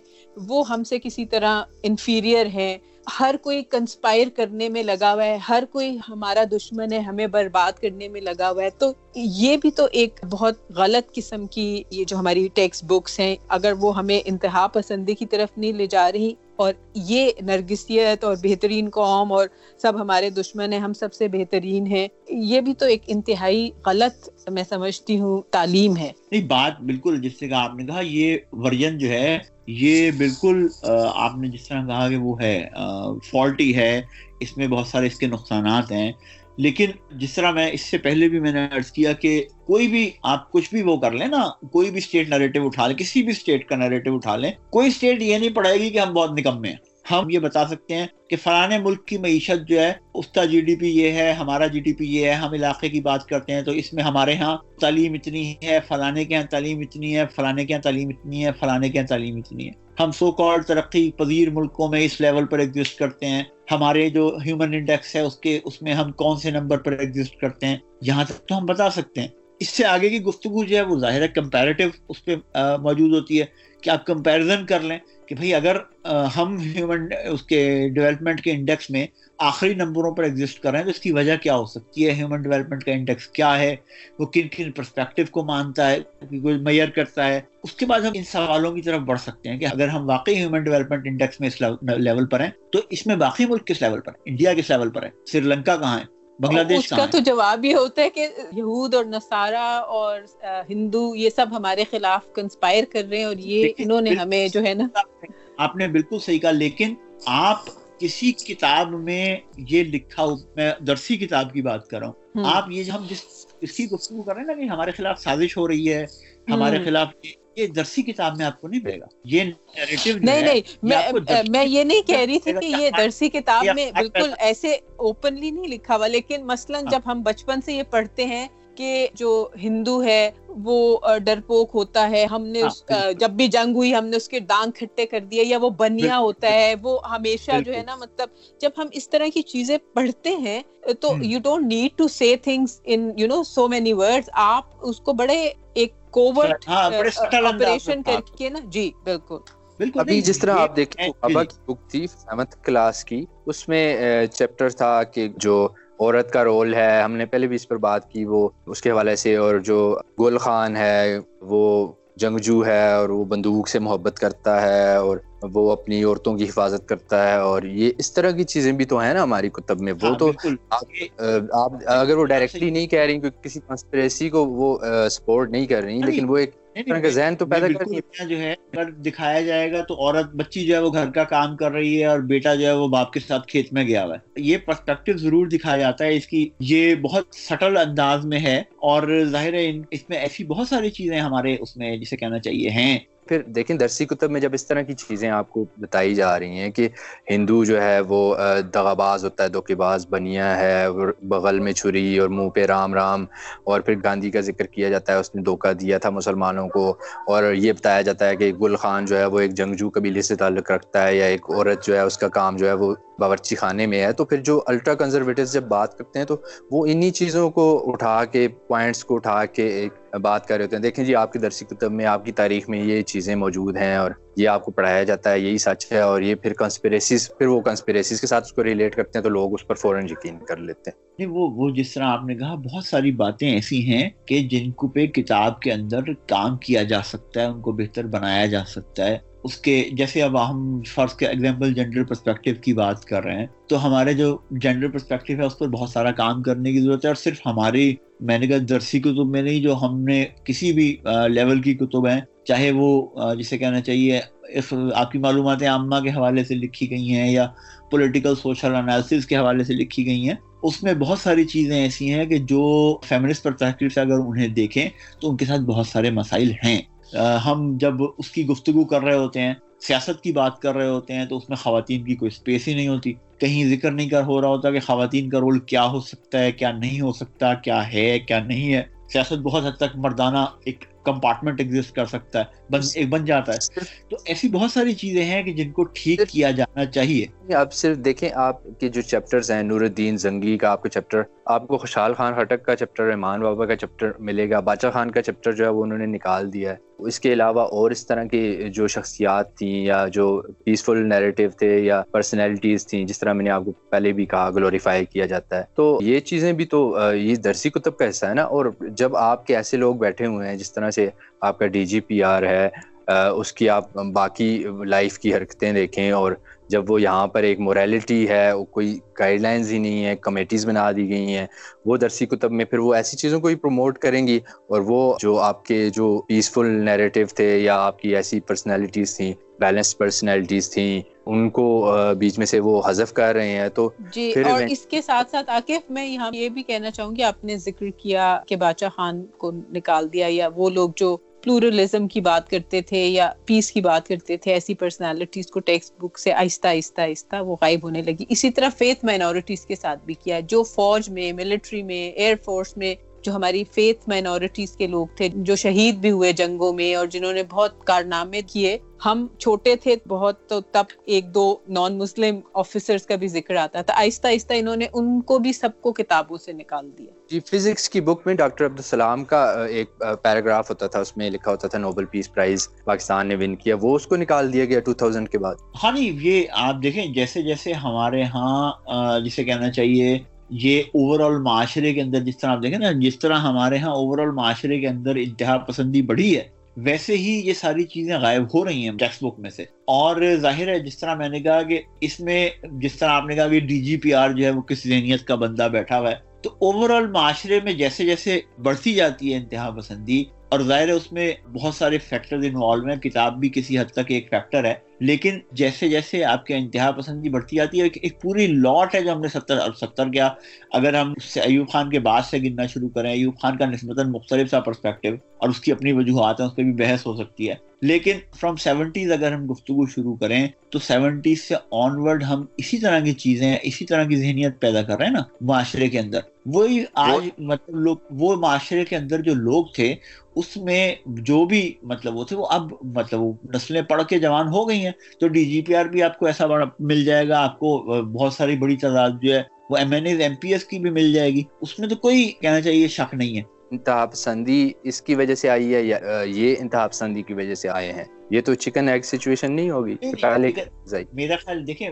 وہ ہم سے کسی طرح انفیریئر ہیں۔ ہر کوئی کنسپائر کرنے میں لگا ہوا ہے، ہر کوئی ہمارا دشمن ہے، ہمیں برباد کرنے میں لگا ہوا ہے۔ تو یہ بھی تو ایک بہت غلط قسم کی یہ جو ہماری ٹیکسٹ بکس ہیں، اگر وہ ہمیں انتہا پسندی کی طرف نہیں لے جا رہی، اور یہ نرگسیت اور بہترین قوم اور سب ہمارے دشمن ہیں، ہم سب سے بہترین ہیں، یہ بھی تو ایک انتہائی غلط میں سمجھتی ہوں تعلیم ہے۔ نہیں، بات بالکل جس سے آپ نے کہا، یہ ورژن جو ہے، یہ بالکل آپ نے جس طرح کہا کہ وہ ہے فالٹی ہے، اس میں بہت سارے اس کے نقصانات ہیں۔ لیکن جس طرح میں اس سے پہلے بھی میں نے عرض کیا کہ کوئی بھی آپ کچھ بھی وہ کر لیں نا، کوئی بھی اسٹیٹ نریٹو اٹھا لیں، کسی بھی اسٹیٹ کا نریٹو اٹھا لیں، کوئی اسٹیٹ یہ نہیں پڑھائے گی کہ ہم بہت نکمے ہیں۔ ہم یہ بتا سکتے ہیں کہ فلانے ملک کی معیشت جو ہے، اس کا جی ڈی پی یہ ہے، ہمارا جی ڈی پی یہ ہے، ہم علاقے کی بات کرتے ہیں تو اس میں ہمارے ہاں تعلیم اتنی ہے، فلانے کے یہاں تعلیم اتنی ہے، فلانے کے یہاں تعلیم اتنی ہے، فلانے کے یہاں تعلیم اتنی ہے۔ ہم سو کال ترقی پذیر ملکوں میں اس لیول پر ایگزسٹ کرتے ہیں۔ ہمارے جو ہیومن انڈیکس ہے، اس کے، اس میں ہم کون سے نمبر پر ایگزسٹ کرتے ہیں؟ یہاں تک تو ہم بتا سکتے ہیں۔ اس سے آگے کی گفتگو جو ہے، وہ ظاہر ہے کمپیریٹیو اس پہ موجود ہوتی ہے۔ کہ آپ کمپیریزن کر لیں؟ کہ بھئی اگر ہم ہیومن اس کے ڈیولپمنٹ کے انڈیکس میں آخری نمبروں پر ایگزسٹ کر رہے ہیں، تو اس کی وجہ کیا ہو سکتی ہے؟ ہیومن ڈیولپمنٹ کا انڈیکس کیا ہے؟ وہ کن کن پرسپیکٹیو کو مانتا ہے؟ کوئی میئر کرتا ہے۔ اس کے بعد ہم ان سوالوں کی طرف بڑھ سکتے ہیں کہ اگر ہم واقعی ہیومن ڈیولپمنٹ انڈیکس میں اس لیول پر ہیں، تو اس میں باقی ملک کس لیول پر ہیں؟ انڈیا کس لیول پر ہے سری لنکا کہاں ہے؟ بنگلہ دیش کا تو جواب یہ ہوتا ہے کہ یہود اور نصارہ اور ہندو یہ سب ہمارے خلاف کنسپائر کر رہے ہیں اور یہ انہوں نے ہمیں جو ہے نا آپ نے بالکل صحیح کہا لیکن آپ کسی کتاب میں یہ لکھا میں درسی کتاب کی بات کر رہا ہوں۔ آپ یہ ہم جس اس کی گفتگو کر رہے ہیں نا کہ ہمارے خلاف سازش ہو رہی ہے ہمارے خلاف یہ درسی کتاب میں آپ کو نہیں ملے گا۔ یہ نہیں نہیں میں یہ نہیں کہہ رہی تھی کہ یہ درسی کتاب میں بالکل ایسے اوپنلی نہیں لکھا ہوا لیکن مثلا ہاں۔ جب ہم بچپن سے یہ پڑھتے ہیں کہ جو ہندو ہے وہ ڈرپوک ہوتا ہے ہم نے ہاں، جب بھی جنگ ہوئی ہم نے اس کے ڈانگ کھٹے کر دیے یا وہ بنیا ہوتا ہے وہ ہمیشہ جو ہے نا مطلب جب ہم اس طرح کی چیزیں پڑھتے ہیں تو you don't need to see things in you know so many word آپ اس کو بڑے ایک کوورٹ آپریشن کر کے نا جی بالکل۔ ابھی جس طرح آپ دیکھیں بک تھی سیونتھ کلاس کی اس میں چیپٹر تھا کہ جو عورت کا رول ہے ہم نے پہلے بھی اس پر بات کی وہ اس کے حوالے سے اور جو گل خان ہے وہ جنگجو ہے اور وہ بندوق سے محبت کرتا ہے اور وہ اپنی عورتوں کی حفاظت کرتا ہے اور یہ اس طرح کی چیزیں بھی تو ہیں نا ہماری کتب میں۔ وہ ہاں، تو آپ اگر وہ ڈائریکٹلی نہیں کہہ رہی کسی کنسپریسی کو وہ سپورٹ نہیں کر رہی لیکن وہ ایک ذہن تو پیدا جو ہے اگر دکھایا جائے گا تو عورت بچی جو ہے وہ گھر کا کام کر رہی ہے اور بیٹا جو ہے وہ باپ کے ساتھ کھیت میں گیا ہوا ہے۔ یہ پرسپیکٹو ضرور دکھایا جاتا ہے۔ اس کی یہ بہت سٹل انداز میں ہے اور ظاہر ہے اس میں ایسی بہت ساری چیزیں ہمارے اس میں جسے کہنا چاہیے ہیں۔ پھر دیکھیں درسی کتب میں جب اس طرح کی چیزیں آپ کو بتائی جا رہی ہیں کہ ہندو جو ہے وہ دغاباز ہوتا ہے دھوکے باز بنیا ہے بغل میں چھری اور منہ پہ رام رام، اور پھر گاندھی کا ذکر کیا جاتا ہے، اس نے دھوکہ دیا تھا مسلمانوں کو، اور یہ بتایا جاتا ہے کہ گل خان جو ہے وہ ایک جنگجو قبیلے سے تعلق رکھتا ہے، یا ایک عورت جو ہے اس کا کام جو ہے وہ باورچی خانے میں ہے۔ تو پھر جو الٹرا کنزرویٹو جب بات کرتے ہیں تو وہ انہی چیزوں کو اٹھا کے، پوائنٹس کو اٹھا کے ایک بات کر رہے ہوتے ہیں۔ دیکھیں جی آپ کی درسی کتب میں، آپ کی تاریخ میں یہ چیزیں موجود ہیں اور یہ آپ کو پڑھایا جاتا ہے، یہی سچ ہے اور یہ پھر کنسپریسیز پھر وہ کنسپریسیز کے ساتھ اس کو ریلیٹ کرتے ہیں تو لوگ اس پر فوراً یقین کر لیتے ہیں۔ نہیں وہ وہ جس طرح آپ نے کہا، بہت ساری باتیں ایسی ہیں کہ جن کو پہ کتاب کے اندر کام کیا جا سکتا ہے، ان کو بہتر بنایا جا سکتا ہے۔ اس کے جیسے اب ہم فرض کے ایگزامپل جینڈر پرسپیکٹو کی بات کر رہے ہیں، تو ہمارے جو جینڈر پرسپیکٹو ہے، اس پر بہت سارا کام کرنے کی ضرورت ہے اور صرف ہماری میں نے کہا درسی کتب میں نہیں، جو ہم نے کسی بھی لیول کی کتب ہیں، چاہے وہ جسے کہنا چاہیے آپ کی معلومات عامہ کے حوالے سے لکھی گئی ہیں یا پولیٹیکل سوشل انالیسز کے حوالے سے لکھی گئی ہیں، اس میں بہت ساری چیزیں ایسی ہیں کہ جو فیمنسٹ پر تحقیق سے اگر انہیں دیکھیں، تو ان کے ساتھ بہت سارے مسائل ہیں۔ ہم جب اس کی گفتگو کر رہے ہوتے ہیں سیاست کی بات کر رہے ہوتے ہیں تو اس میں خواتین کی کوئی اسپیس ہی نہیں ہوتی۔ کہیں ذکر نہیں کر ہو رہا ہوتا کہ خواتین کا رول کیا ہو سکتا ہے کیا نہیں ہو سکتا کیا ہے کیا نہیں ہے۔ سیاست بہت حد تک مردانہ ایک کمپارٹمنٹ ایگزسٹ کر سکتا ہے بن ایک بن جاتا ہے۔ تو ایسی بہت ساری چیزیں ہیں کہ جن کو ٹھیک کیا جانا چاہیے۔ آپ صرف دیکھیں، آپ کے جو چیپٹرز ہیں، نور الدین زنگی کا آپ کا چیپٹر آپ کو خوشحال خان ہٹک کا چیپٹر رحمان بابا کا چیپٹر ملے گا، باچا خان کا چیپٹر جو ہے وہ انہوں نے نکال دیا ہے۔ اس کے علاوہ اور اس طرح کی جو شخصیات تھیں یا جو پیسفل نیریٹو تھے یا پرسنالٹیز تھیں، جس طرح میں نے آپ کو پہلے بھی کہا گلوریفائی کیا جاتا ہے۔ تو یہ چیزیں بھی تو یہ درسی کتب کا حصہ ہے نا۔ اور جب آپ کے ایسے لوگ بیٹھے ہوئے ہیں، جس طرح سے آپ کا ڈی جی پی آر ہے اس کی آپ باقی لائف کی حرکتیں دیکھیں اور جب وہ یہاں پر ایک موریلٹی ہے کوئی گائیڈ لائنز ہی نہیں ہے کمیٹیز بنا دی گئی ہیں وہ درسی کتب میں پھر وہ ایسی چیزوں کو ہی پروموٹ کریں گی اور وہ جو آپ کے جو پیسفل نیریٹو تھے یا آپ کی ایسی پرسنالٹیز تھیں بیلنس پرسنالٹیز تھیں ان کو بیچ میں سے وہ حذف کر رہے ہیں۔ تو جی اور اس کے ساتھ ساتھ عاقف میں یہاں یہ بھی کہنا چاہوں گی آپ نے ذکر کیا کہ باچا خان کو نکال دیا یا وہ لوگ جو پلورلزم کی بات کرتے تھے یا پیس کی بات کرتے تھے، ایسی پرسنالٹیز کو ٹیکسٹ بک سے آہستہ آہستہ آہستہ وہ غائب ہونے لگی۔ اسی طرح فیتھ مائنورٹیز کے ساتھ بھی کیا جو فوج میں ملٹری میں ایئر فورس میں جو ہماری فیتھ مائنورٹیز کے لوگ تھے جو شہید بھی ہوئے جنگوں میں اور جنہوں نے بہت کارنامے کیے۔ ہم چھوٹے تھے بہت تو تب ایک دو نان مسلم آفیسرز کا بھی ذکر آتا تھا۔ آہستہ آہستہ انہوں نے ان کو بھی سب کو کتابوں سے نکال دیا۔ جی فزکس کی بک میں ڈاکٹر عبدالسلام کا ایک پیراگراف ہوتا تھا اس میں لکھا ہوتا تھا نوبل پیس پرائز پاکستان نے ون کیا۔ وہ اس کو نکال دیا گیا 2000 کے بعد۔ ہاں نہیں یہ آپ دیکھیں جیسے جیسے ہمارے ہاں جسے کہنا چاہیے یہ اوور آل معاشرے کے اندر جس طرح آپ دیکھیں نا، جس طرح ہمارے ہاں اوور آل معاشرے کے اندر انتہا پسندی بڑھی ہے، ویسے ہی یہ ساری چیزیں غائب ہو رہی ہیں ٹیکسٹ بک میں سے۔ اور ظاہر ہے، جس طرح میں نے کہا کہ اس میں جس طرح آپ نے کہا کہ ڈی جی پی آر جو ہے وہ کس ذہنیت کا بندہ بیٹھا ہوا ہے، تو اوور آل معاشرے میں جیسے جیسے بڑھتی جاتی ہے انتہا پسندی اور ظاہر ہے اس میں بہت سارے فیکٹر انوالو ہیں، کتاب بھی کسی حد تک ایک فیکٹر ہے، لیکن جیسے جیسے آپ کے انتہا پسندی بڑھتی جاتی ہے، ایک پوری لاٹ ہے جو ہم نے ستر اور ستر کیا۔ اگر ہم ایوب خان کے بعد سے گننا شروع کریں، ایوب خان کا نسبتاً مختلف سا پرسپیکٹو اور اس کی اپنی وجوہات ہیں، اس پہ بھی بحث ہو سکتی ہے۔ لیکن فرام سیونٹیز اگر ہم گفتگو شروع کریں، تو سیونٹیز سے آن ورڈ ہم اسی طرح کی چیزیں، اسی طرح کی ذہنیت پیدا کر رہے ہیں نا، معاشرے کے اندر۔ وہی آج مطلب لوگ وہ معاشرے کے اندر جو لوگ تھے اس میں جو بھی مطلب وہ تھے وہ اب مطلب وہ نسلیں پڑھ کے جوان ہو گئی ہیں۔ تو ڈی جی پی آر بھی آپ کو ایسا بڑا مل جائے گا آپ کو بہت ساری بڑی تعداد جو ہے وہ M N As M P S کی بھی مل جائے گی۔ اس میں تو کوئی کہنا چاہیے شک نہیں ہے۔ انتہا پسندی اس کی وجہ سے آئی ہے یا یہ انتہا پسندی کی وجہ سے آئے ہیں؟ یہ تو چکن ایگ سچویشن نہیں ہوگی میرا خیال دیکھیں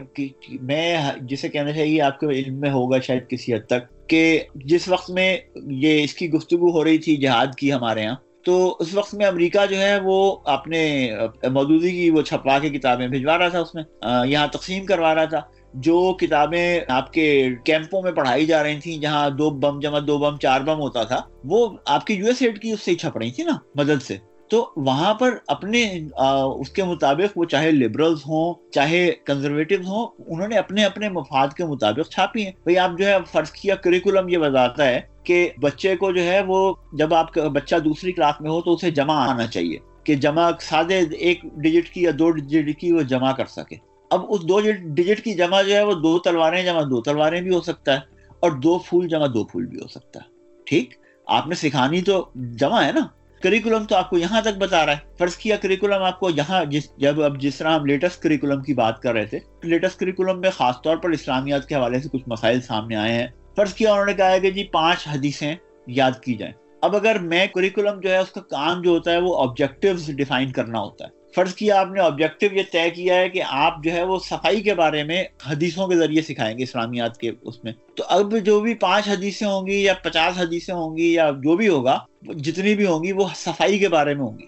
میں جسے کہنا چاہیے آپ کے علم میں ہوگا شاید کسی حد تک کہ جس وقت میں یہ اس کی گفتگو ہو رہی تھی جہاد کی ہمارے یہاں تو اس وقت میں امریکہ جو ہے وہ اپنے مودودی کی وہ چھپوا کے کتابیں بھجوا رہا تھا اس میں یہاں تقسیم کروا رہا تھا۔ جو کتابیں آپ کے کیمپوں میں پڑھائی جا رہی تھیں، جہاں دو بم جمع، دو بم، چار بم ہوتا تھا، وہ آپ کی یو ایس ایڈ کی اس سے چھپ رہی تھی نا، مدد سے۔ تو وہاں پر اپنے اس کے مطابق وہ چاہے لبرلز ہوں، چاہے کنزرویٹو ہوں، انہوں نے اپنے اپنے مفاد کے مطابق چھاپی ہیں۔ بھائی، آپ جو ہے فرض کیا کریکولم یہ بتاتا ہے کہ بچے کو جو ہے وہ جب آپ کا بچہ دوسری کلاس میں ہو تو اسے جمع آنا چاہیے، کہ جمع سادے ایک ڈیجٹ کی یا دو ڈیجٹ کی وہ جمع کر سکے۔ اب اس دو ڈیجٹ کی جمع جو ہے وہ دو تلواریں جمع دو تلواریں بھی ہو سکتا ہے اور دو پھول جمع دو پھول بھی ہو سکتا ہے۔ ٹھیک؟ آپ نے سکھانی تو جمع ہے نا؟ کریکولم تو آپ کو یہاں تک بتا رہا ہے۔ فرض کیا کریکولم آپ کو یہاں جس جب اب جس طرح ہم لیٹسٹ کریکولم کی بات کر رہے تھے لیٹسٹ کریکولم میں خاص طور پر اسلامیات کے حوالے سے کچھ مسائل سامنے آئے ہیں۔ فرض کیا انہوں نے کہا ہے کہ جی پانچ حدیثیں یاد کی جائیں۔ اب اگر میں کریکولم جو ہے اس کا کام جو ہوتا ہے وہ آبجیکٹیوز ڈیفائن کرنا ہوتا ہے۔ فرض کیا آپ نے آبجیکٹو یہ طے کیا ہے کہ آپ جو ہے وہ صفائی کے بارے میں حدیثوں کے ذریعے سکھائیں گے اسلامیات کے اس میں۔ تو اب جو بھی پانچ حدیثیں ہوں گی یا پچاس حدیثیں ہوں گی یا جو بھی ہوگا، جتنی بھی ہوں گی وہ صفائی کے بارے میں ہوں گی۔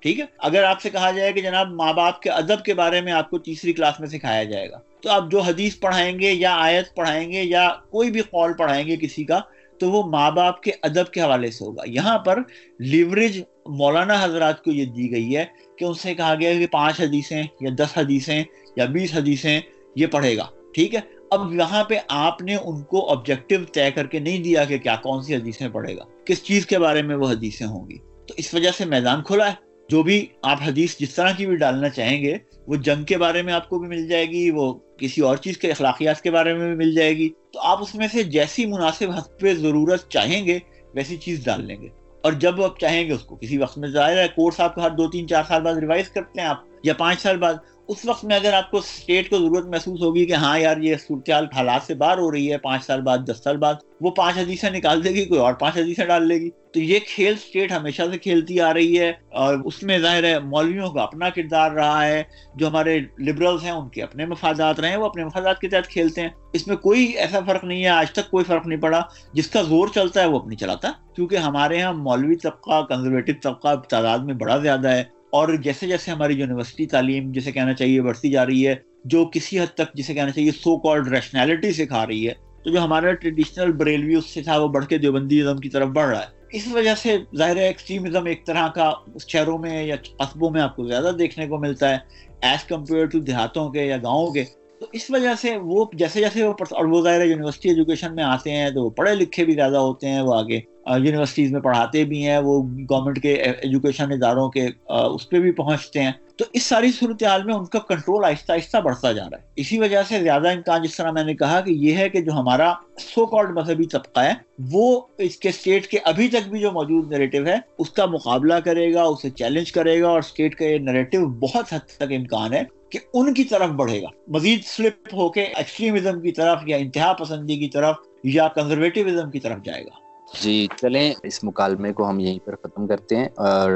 ٹھیک ہے؟ اگر آپ سے کہا جائے کہ جناب ماں باپ کے ادب کے بارے میں آپ کو تیسری کلاس میں سکھایا جائے گا، تو آپ جو حدیث پڑھائیں گے یا آیت پڑھائیں گے یا کوئی بھی قول پڑھائیں گے کسی کا، تو وہ ماں باپ کے ادب کے حوالے سے ہوگا۔ یہاں پر لیوریج مولانا حضرات کو یہ دی گئی ہے کہ ان سے کہا گیا کہ پانچ حدیثیں یا دس حدیثیں یا بیس حدیثیں یہ پڑھے گا، ٹھیک ہے؟ اب یہاں پہ آپ نے ان کو آبجیکٹو طے کر کے نہیں دیا کہ کیا کون سی حدیثیں پڑھے گا، کس چیز کے بارے میں وہ حدیثیں ہوں گی۔ تو اس وجہ سے میدان کھلا ہے۔ جو بھی آپ حدیث جس طرح کی بھی ڈالنا چاہیں گے، وہ جنگ کے بارے میں آپ کو بھی مل جائے گی، وہ کسی اور چیز کے اخلاقیات کے بارے میں بھی مل جائے گی۔ تو آپ اس میں سے جیسی مناسب حد پہ ضرورت چاہیں گے، ویسی چیز ڈال لیں گے۔ اور جب آپ چاہیں گے اس کو کسی وقت میں ظاہر ہے، کورس آپ کو ہر دو تین چار سال بعد ریوائز کرتے ہیں آپ، یا پانچ سال بعد اس وقت میں اگر آپ کو اسٹیٹ کو ضرورت محسوس ہوگی کہ ہاں یار یہ صورتحال حالات سے باہر ہو رہی ہے، پانچ سال بعد، دس سال بعد، وہ پانچ حدیثیں نکال دے گی، کوئی اور پانچ حدیثیں ڈال لے گی۔ تو یہ کھیل اسٹیٹ ہمیشہ سے کھیلتی آ رہی ہے اور اس میں ظاہر ہے مولویوں کا اپنا کردار رہا ہے۔ جو ہمارے لبرلز ہیں، ان کے اپنے مفادات رہے ہیں وہ اپنے مفادات کے تحت کھیلتے ہیں۔ اس میں کوئی ایسا فرق نہیں ہے، آج تک کوئی فرق نہیں پڑا۔ جس کا زور چلتا ہے، وہ اپنی چلاتا کیونکہ ہمارے یہاں مولوی طبقہ کنزرویٹو طبقہ تعداد میں بڑا زیادہ ہے۔ اور جیسے جیسے ہماری یونیورسٹی تعلیم جسے کہنا چاہیے بڑھتی جا رہی ہے، جو کسی حد تک جسے کہنا چاہیے سو کالڈ ریشنالٹی سکھا رہی ہے، تو جو ہمارا ٹریڈیشنل بریلوی اس سے تھا، وہ بڑھ کے دیوبندی ازم کی طرف بڑھ رہا ہے۔ اس وجہ سے ظاہر ایکسٹریمزم ایک طرح کا شہروں میں یا قصبوں میں آپ کو زیادہ دیکھنے کو ملتا ہے ایز کمپیئر ٹو دیہاتوں کے یا گاؤں کے۔ تو اس وجہ سے وہ جیسے جیسے وہ اور وہ ظاہر یونیورسٹی ایجوکیشن میں آتے ہیں تو وہ پڑھے لکھے بھی زیادہ ہوتے ہیں، وہ آگے یونیورسٹیز میں پڑھاتے بھی ہیں، وہ گورنمنٹ کے ایجوکیشن اداروں کے اس پہ بھی پہنچتے ہیں۔ تو اس ساری صورتحال میں ان کا کنٹرول آہستہ آہستہ بڑھتا جا رہا ہے۔ اسی وجہ سے زیادہ امکان جس طرح میں نے کہا کہ یہ ہے کہ جو ہمارا سو کالڈ مذہبی طبقہ ہے، وہ اس کے اسٹیٹ کے ابھی تک بھی جو موجود نیریٹو ہے، اس کا مقابلہ کرے گا، اسے چیلنج کرے گا اور اسٹیٹ کا یہ نیریٹو بہت حد تک امکان ہے کہ ان کی طرف بڑھے گا۔ مزید سلپ ہو کے ایکسٹریمزم کی طرف یا انتہا پسندی کی طرف یا کنزرویٹیوزم کی طرف جائے گا۔ جی چلیں، اس مکالمے کو ہم یہیں پر ختم کرتے ہیں اور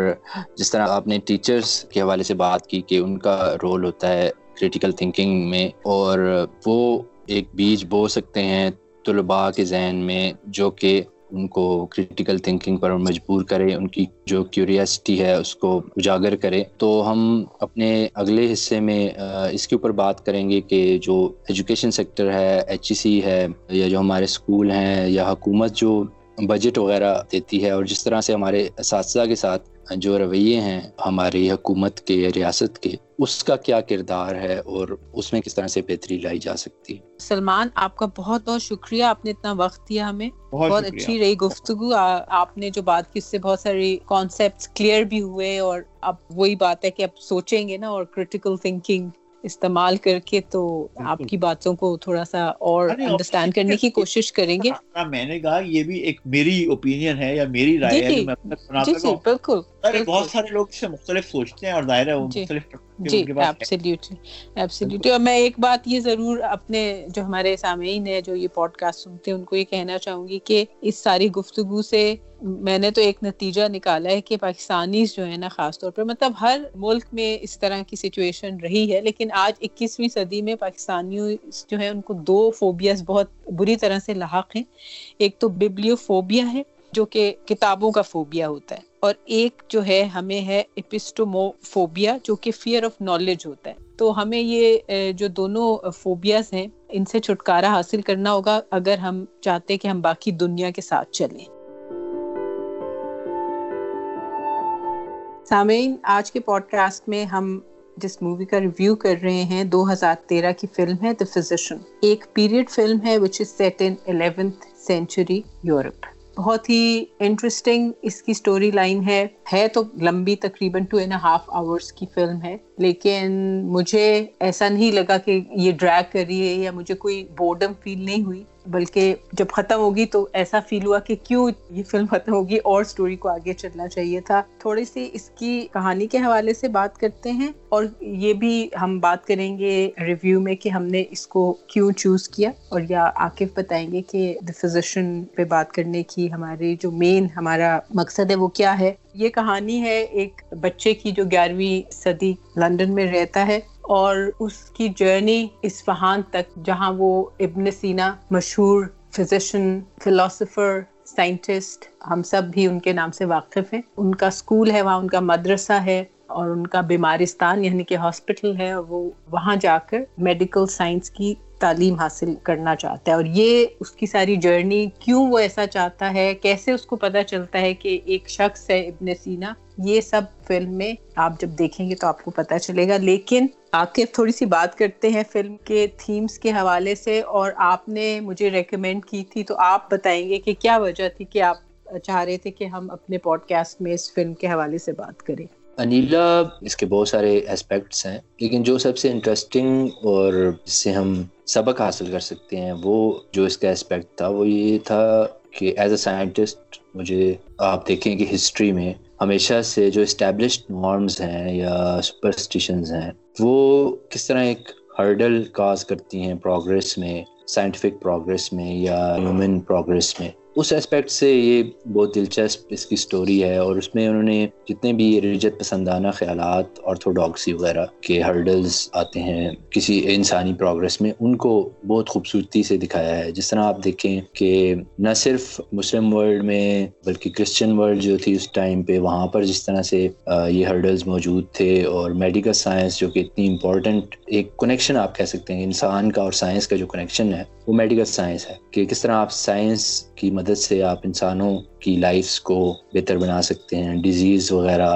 جس طرح آپ نے ٹیچرز کے حوالے سے بات کی کہ ان کا رول ہوتا ہے کریٹیکل تھنکنگ میں اور وہ ایک بیج بو سکتے ہیں طلباء کے ذہن میں جو کہ ان کو کریٹیکل تھنکنگ پر مجبور کرے، ان کی جو کیوریاسٹی ہے اس کو اجاگر کرے۔ تو ہم اپنے اگلے حصے میں اس کے اوپر بات کریں گے کہ جو ایجوکیشن سیکٹر ہے ایچ ای سی ہے یا جو ہمارے اسکول ہیں یا حکومت جو بجٹ وغیرہ دیتی ہے اور جس طرح سے ہمارے اساتذہ کے ساتھ جو رویے ہیں ہماری حکومت کے ریاست کے اس کا کیا کردار ہے اور اس میں کس طرح سے بہتری لائی جا سکتی ہے؟ سلمان آپ کا بہت بہت شکریہ آپ نے اتنا وقت دیا ہمیں۔ بہت اچھی رہی گفتگو۔ آپ نے جو بات کی اس سے بہت ساری کانسیپٹ کلیئر بھی ہوئے اور اب وہی بات ہے کہ اب سوچیں گے نا اور کریٹیکل تھنکنگ استعمال کر کے تو آپ کی باتوں کو تھوڑا سا اور انڈرسٹینڈ کرنے کی کوشش کریں گے۔ میں نے کہا یہ بھی ایک میری اوپینین ہے یا میری رائے ہے جی جی بالکل۔ بہت سارے لوگ سے مختلف سوچتے ہیں اور ظاہر ہے وہ مختلف جی ایبسلیوٹلی ایبسلیوٹلی اور میں ایک بات یہ ضرور اپنے جو ہمارے سامعین ہیں جو یہ پوڈ کاسٹ سنتے ہیں ان کو یہ کہنا چاہوں گی کہ اس ساری گفتگو سے میں نے تو ایک نتیجہ نکالا ہے کہ پاکستانی جو ہے نا خاص طور پر مطلب ہر ملک میں اس طرح کی سچویشن رہی ہے۔ لیکن آج اکیسویں صدی میں پاکستانی جو ہے ان کو دو فوبیاز بہت بری طرح سے لاحق ہیں۔ ایک تو ببلیو فوبیا ہے جو کہ کتابوں کا فوبیا ہوتا ہے۔ اور ایک جو ہے، ہمیں ہے اپسٹومو فوبیا جو کہ فیئر آف نالج ہوتا ہے۔ تو ہمیں یہ جو دونوں فوبیاز ہیں، ان سے چھٹکارا حاصل کرنا ہوگا اگر ہم چاہتے کہ ہم باقی دنیا کے ساتھ چلیں۔ سامعین، آج کے پوڈ کاسٹ میں ہم جس مووی کا ریویو کر رہے ہیں، دو ہزار تیرہ کی فلم ہے دا فزیشن ایک پیریڈ فلم ہے which is set in eleventh century Europe بہت ہی انٹرسٹنگ اس کی اسٹوری لائن ہے۔ ہے تو لمبی، تقریباً ٹو اینڈ ہاف آورس کی فلم ہے۔ لیکن مجھے ایسا نہیں لگا کہ یہ ڈریک کر رہی ہے یا مجھے کوئی بورڈم فیل نہیں ہوئی۔ بلکہ جب ختم ہوگی تو ایسا فیل ہوا کہ کیوں یہ فلم ختم ہوگی؟ اور سٹوری کو آگے چلنا چاہیے تھا۔ تھوڑی سی اس کی کہانی کے حوالے سے بات کرتے ہیں اور یہ بھی ہم بات کریں گے ریویو میں کہ ہم نے اس کو کیوں چوز کیا اور یا عاقف بتائیں گے کہ دا فزیشن پہ بات کرنے کی ہماری جو مین ہمارا مقصد ہے وہ کیا ہے۔ یہ کہانی ہے ایک بچے کی جو گیارہویں صدی لندن میں رہتا ہے۔ اور اس کی جرنی اسفہان تک جہاں وہ ابن سینا مشہور فزیشن فلاسفر سائنٹسٹ ہم سب بھی ان کے نام سے واقف ہیں۔ ان کا اسکول ہے، وہاں ان کا مدرسہ ہے اور ان کا بیمارستان یعنی کہ ہاسپٹل ہے اور وہ وہاں جا کر میڈیکل سائنس کی تعلیم حاصل کرنا چاہتا ہے۔ اور یہ اس کی ساری جرنی کیوں وہ ایسا چاہتا ہے؟ کیسے اس کو پتا چلتا ہے کہ ایک شخص ہے ابن سینا؟ یہ سب فلم میں آپ جب دیکھیں گے تو آپ کو پتا چلے گا۔ لیکن آکے تھوڑی سی بات کرتے ہیں فلم کے تھیمز کے حوالے سے اور آپ نے مجھے ریکمینڈ کی تھی تو آپ بتائیں گے کہ کیا وجہ تھی کہ آپ چاہ رہے تھے کہ ہم اپنے پوڈ کاسٹ میں اس فلم کے حوالے سے بات کریں؟ انیلا، اس کے بہت سارے اسپیکٹس ہیں، لیکن جو سب سے انٹرسٹنگ اور جس سے ہم سبق حاصل کر سکتے ہیں، وہ جو اس کا اسپیکٹ تھا، وہ یہ تھا کہ ایز اے سائنٹسٹ مجھے آپ دیکھیں کہ ہسٹری میں ہمیشہ سے جو اسٹیبلشڈ نارمز ہیں یا سپرسٹیشنز ہیں وہ کس طرح ایک ہرڈل کاز کرتی ہیں پروگریس میں سائنٹیفک پروگریس میں یا ہیومن پروگریس میں؟ اس اسپیکٹ سے یہ بہت دلچسپ اس کی سٹوری ہے اور اس میں انہوں نے جتنے بھی رجت پسندانہ خیالات آرتھوڈاکسی وغیرہ کے ہرڈلز آتے ہیں کسی انسانی پروگرس میں، ان کو بہت خوبصورتی سے دکھایا ہے۔ جس طرح آپ دیکھیں کہ نہ صرف مسلم ورلڈ میں بلکہ کرسچن ورلڈ جو تھی اس ٹائم پہ، وہاں پر جس طرح سے یہ ہرڈلز موجود تھے اور میڈیکل سائنس جو کہ اتنی امپورٹنٹ ایک کنیکشن آپ کہہ سکتے ہیں، انسان کا اور سائنس کا جو کنیکشن ہے، وہ میڈیکل سائنس ہے کہ کس طرح آپ سائنس کی مدد سے آپ انسانوں کی لائفس کو بہتر بنا سکتے ہیں۔ ڈیزیز وغیرہ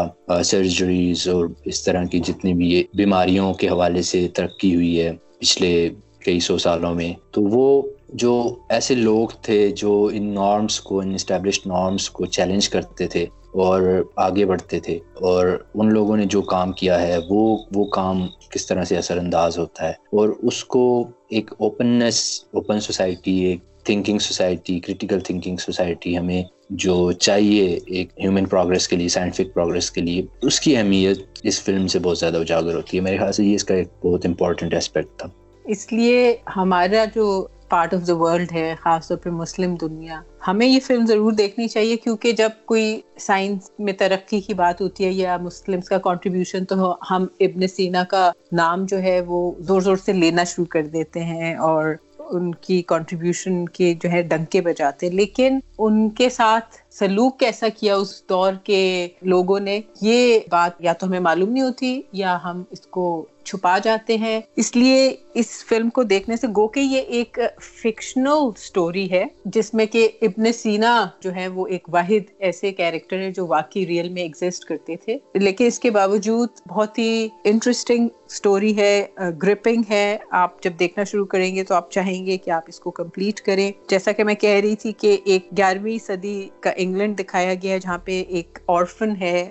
سرجریز اور اس طرح کی جتنی بھی بیماریوں کے حوالے سے ترقی ہوئی ہے پچھلے کئی سو سالوں میں، تو وہ جو ایسے لوگ تھے جو ان نارمس کو، ان اسٹیبلشڈ نارمس کو چیلنج کرتے تھے اور آگے بڑھتے تھے اور ان لوگوں نے جو کام کیا ہے، وہ وہ کام کس طرح سے اثر انداز ہوتا ہے؟ اور اس کو ایک اوپننیس اوپن سوسائٹی ایک thinking society critical thinking society ہمیں جو چاہیے ایک ہیومن پروگرس کے لیے سائنٹیفک پروگرس کے لیے، اس کی اہمیت اس فلم سے بہت زیادہ اجاگر ہوتی ہے۔ میرے خیال سے یہ اس کا ایک بہت امپورٹنٹ اسپیکٹ تھا۔ اس لیے ہمارا جو پارٹ آف دا ورلڈ ہے، خاص طور پہ مسلم دنیا، ہمیں یہ فلم ضرور دیکھنی چاہیے، کیونکہ جب کوئی سائنس میں ترقی کی بات ہوتی ہے یا مسلمس کا کنٹریبیوشن تو ہم ابن سینا کا نام جو ہے وہ زور زور سے لینا شروع کر دیتے ہیں اور ان کی کنٹریبیوشن کے جو ہے ڈنکے بجاتے لیکن ان کے ساتھ سلوک کیسا کیا اس دور کے لوگوں نے؟ یہ بات یا تو ہمیں معلوم نہیں ہوتی یا ہم اس کو چھپا جاتے ہیں۔ اس لیے اس فلم کو دیکھنے سے گو کہ یہ ایک فکشنل سٹوری ہے، جس میں کہ ابن سینا جو ہے وہ ایک واحد ایسے کیریکٹر ہے جو واقعی ریئل میں ایگزسٹ کرتے تھے۔ لیکن اس کے باوجود بہت ہی انٹرسٹنگ سٹوری ہے گرپنگ ہے۔ آپ جب دیکھنا شروع کریں گے تو آپ چاہیں گے کہ آپ اس کو کمپلیٹ کریں۔ جیسا کہ میں کہہ رہی تھی کہ ایک گیارہویں صدی کا انگلینڈ دکھایا گیا ہے، جہاں پہ ایک آرفن ہے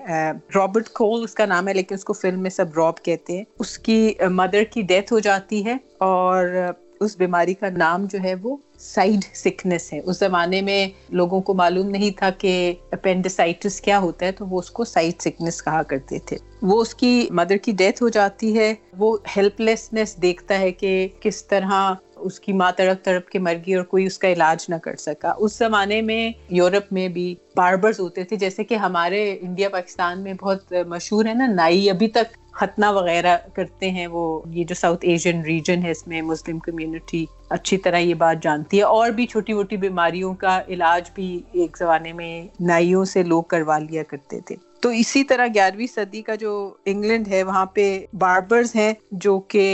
رابرٹ کول اس کا نام ہے، لیکن اس کو فلم میں سب راب کہتے ہیں۔ اس کی مدر کی ڈیتھ ہو جاتی ہے اور اس بیماری کا نام جو ہے وہ سائڈ سکنس ہے۔ اس زمانے میں لوگوں کو معلوم نہیں تھا کہ اپینڈسائٹس کیا ہوتا ہے، تو وہ اس کو سائڈ سکنس کہا کرتے تھے۔ وہ اس کی مدر کی ڈیتھ ہو جاتی ہے۔ وہ ہیلپ لیسنس دیکھتا ہے کہ کس طرح اس کی ماں تڑپ تڑپ کے مر گئی اور کوئی اس کا علاج نہ کر سکا۔ اس زمانے میں یورپ میں بھی باربرز ہوتے تھے، جیسے کہ ہمارے انڈیا، پاکستان میں بہت مشہور ہے نا، نائی۔ ابھی تک ختنہ وغیرہ کرتے ہیں وہ، یہ جو ساؤتھ ایشین ریجن ہے، اس میں مسلم کمیونٹی اچھی طرح یہ بات جانتی ہے۔ اور بھی چھوٹی موٹی بیماریوں کا علاج بھی ایک زمانے میں نائیوں سے لوگ کروا لیا کرتے تھے۔ تو اسی طرح گیارہویں صدی کا جو انگلینڈ ہے، وہاں پہ باربرز ہیں جو کہ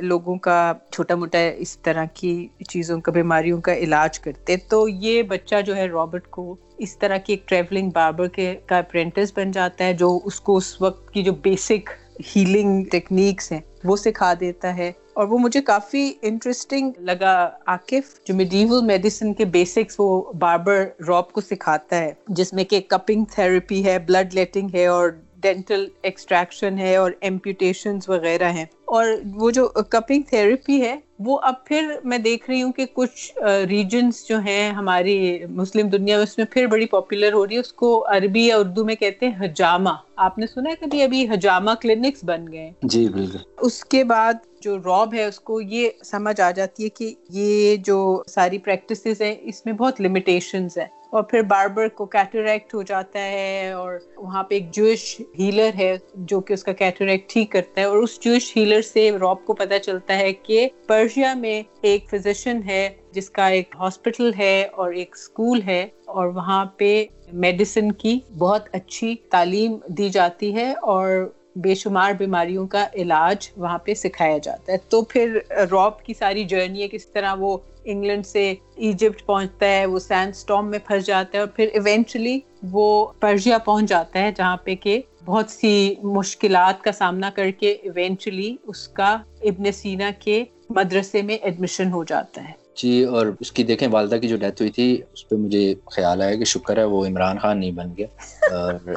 لوگوں کا چھوٹا موٹا اس طرح کی چیزوں کا، بیماریوں کا علاج کرتے تو یہ بچہ جو ہے رابرٹ کو اس طرح کی ایک ٹریولنگ باربر کے کا اپرینٹس بن جاتا ہے، جو اس کو اس وقت کی جو بیسک ہیلنگ ٹیکنیکس ہیں وہ سکھا دیتا ہے۔ اور وہ مجھے کافی انٹرسٹنگ لگا عاقف جو میڈیول میڈیسن کے بیسکس وہ باربر راپ کو سکھاتا ہے جس میں کہ کپنگ تھراپی ہے بلڈ لیٹنگ ہے اور ڈینٹل ایکسٹریکشن ہے اور ایمپیوٹیشن وغیرہ ہیں۔ اور وہ جو کپنگ تھراپی ہے وہ اب پھر میں دیکھ رہی ہوں کہ کچھ ریجنس جو ہیں ہماری مسلم دنیا میں اس میں پھر بڑی پاپولر ہو رہی ہے۔ اس کو عربی یا اردو میں کہتے ہیں حجامہ۔ آپ نے سنا ہے کبھی ابھی حجامہ کلینکس بن گئے جی بالکل۔ اس کے بعد جو راب ہے، اس کو یہ سمجھ آ جاتی ہے کہ یہ جو ساری پریکٹسز ہیں، اس میں بہت لمیٹیشنز ہیں۔ اور پھر باربر کو کیٹریکٹ ہو جاتا ہے اور وہاں پہ ایک جوش ہیلر ہے جو کہ اس کا کیٹریکٹ ٹھیک کرتا ہے۔ اور اس جوش ہیلر سے راب کو پتا چلتا ہے کہ پرشیا میں ایک فزیشین ہے جس کا ایک ہاسپٹل ہے اور ایک اسکول ہے۔ اور وہاں پہ میڈیسن کی بہت اچھی تعلیم دی جاتی ہے اور بے شمار بیماریوں کا علاج وہاں پہ سکھایا جاتا ہے۔ تو پھر راپ کی ساری جرنی ہے کس طرح وہ انگلینڈ سے ایجپٹ پہنچتا ہے وہ سینڈ اسٹام میں پھنس جاتا ہے اور پھر ایونچولی وہ پرشیا پہنچ جاتا ہے جہاں پہ کہ بہت سی مشکلات کا سامنا کر کے ایونچولی اس کا ابن سینا کے مدرسے میں ایڈمیشن ہو جاتا ہے۔ جی اور اس کی دیکھیں والدہ کی جو ڈیتھ ہوئی تھی اس پہ مجھے خیال آیا کہ شکر ہے وہ عمران خان نہیں بن گیا۔ اور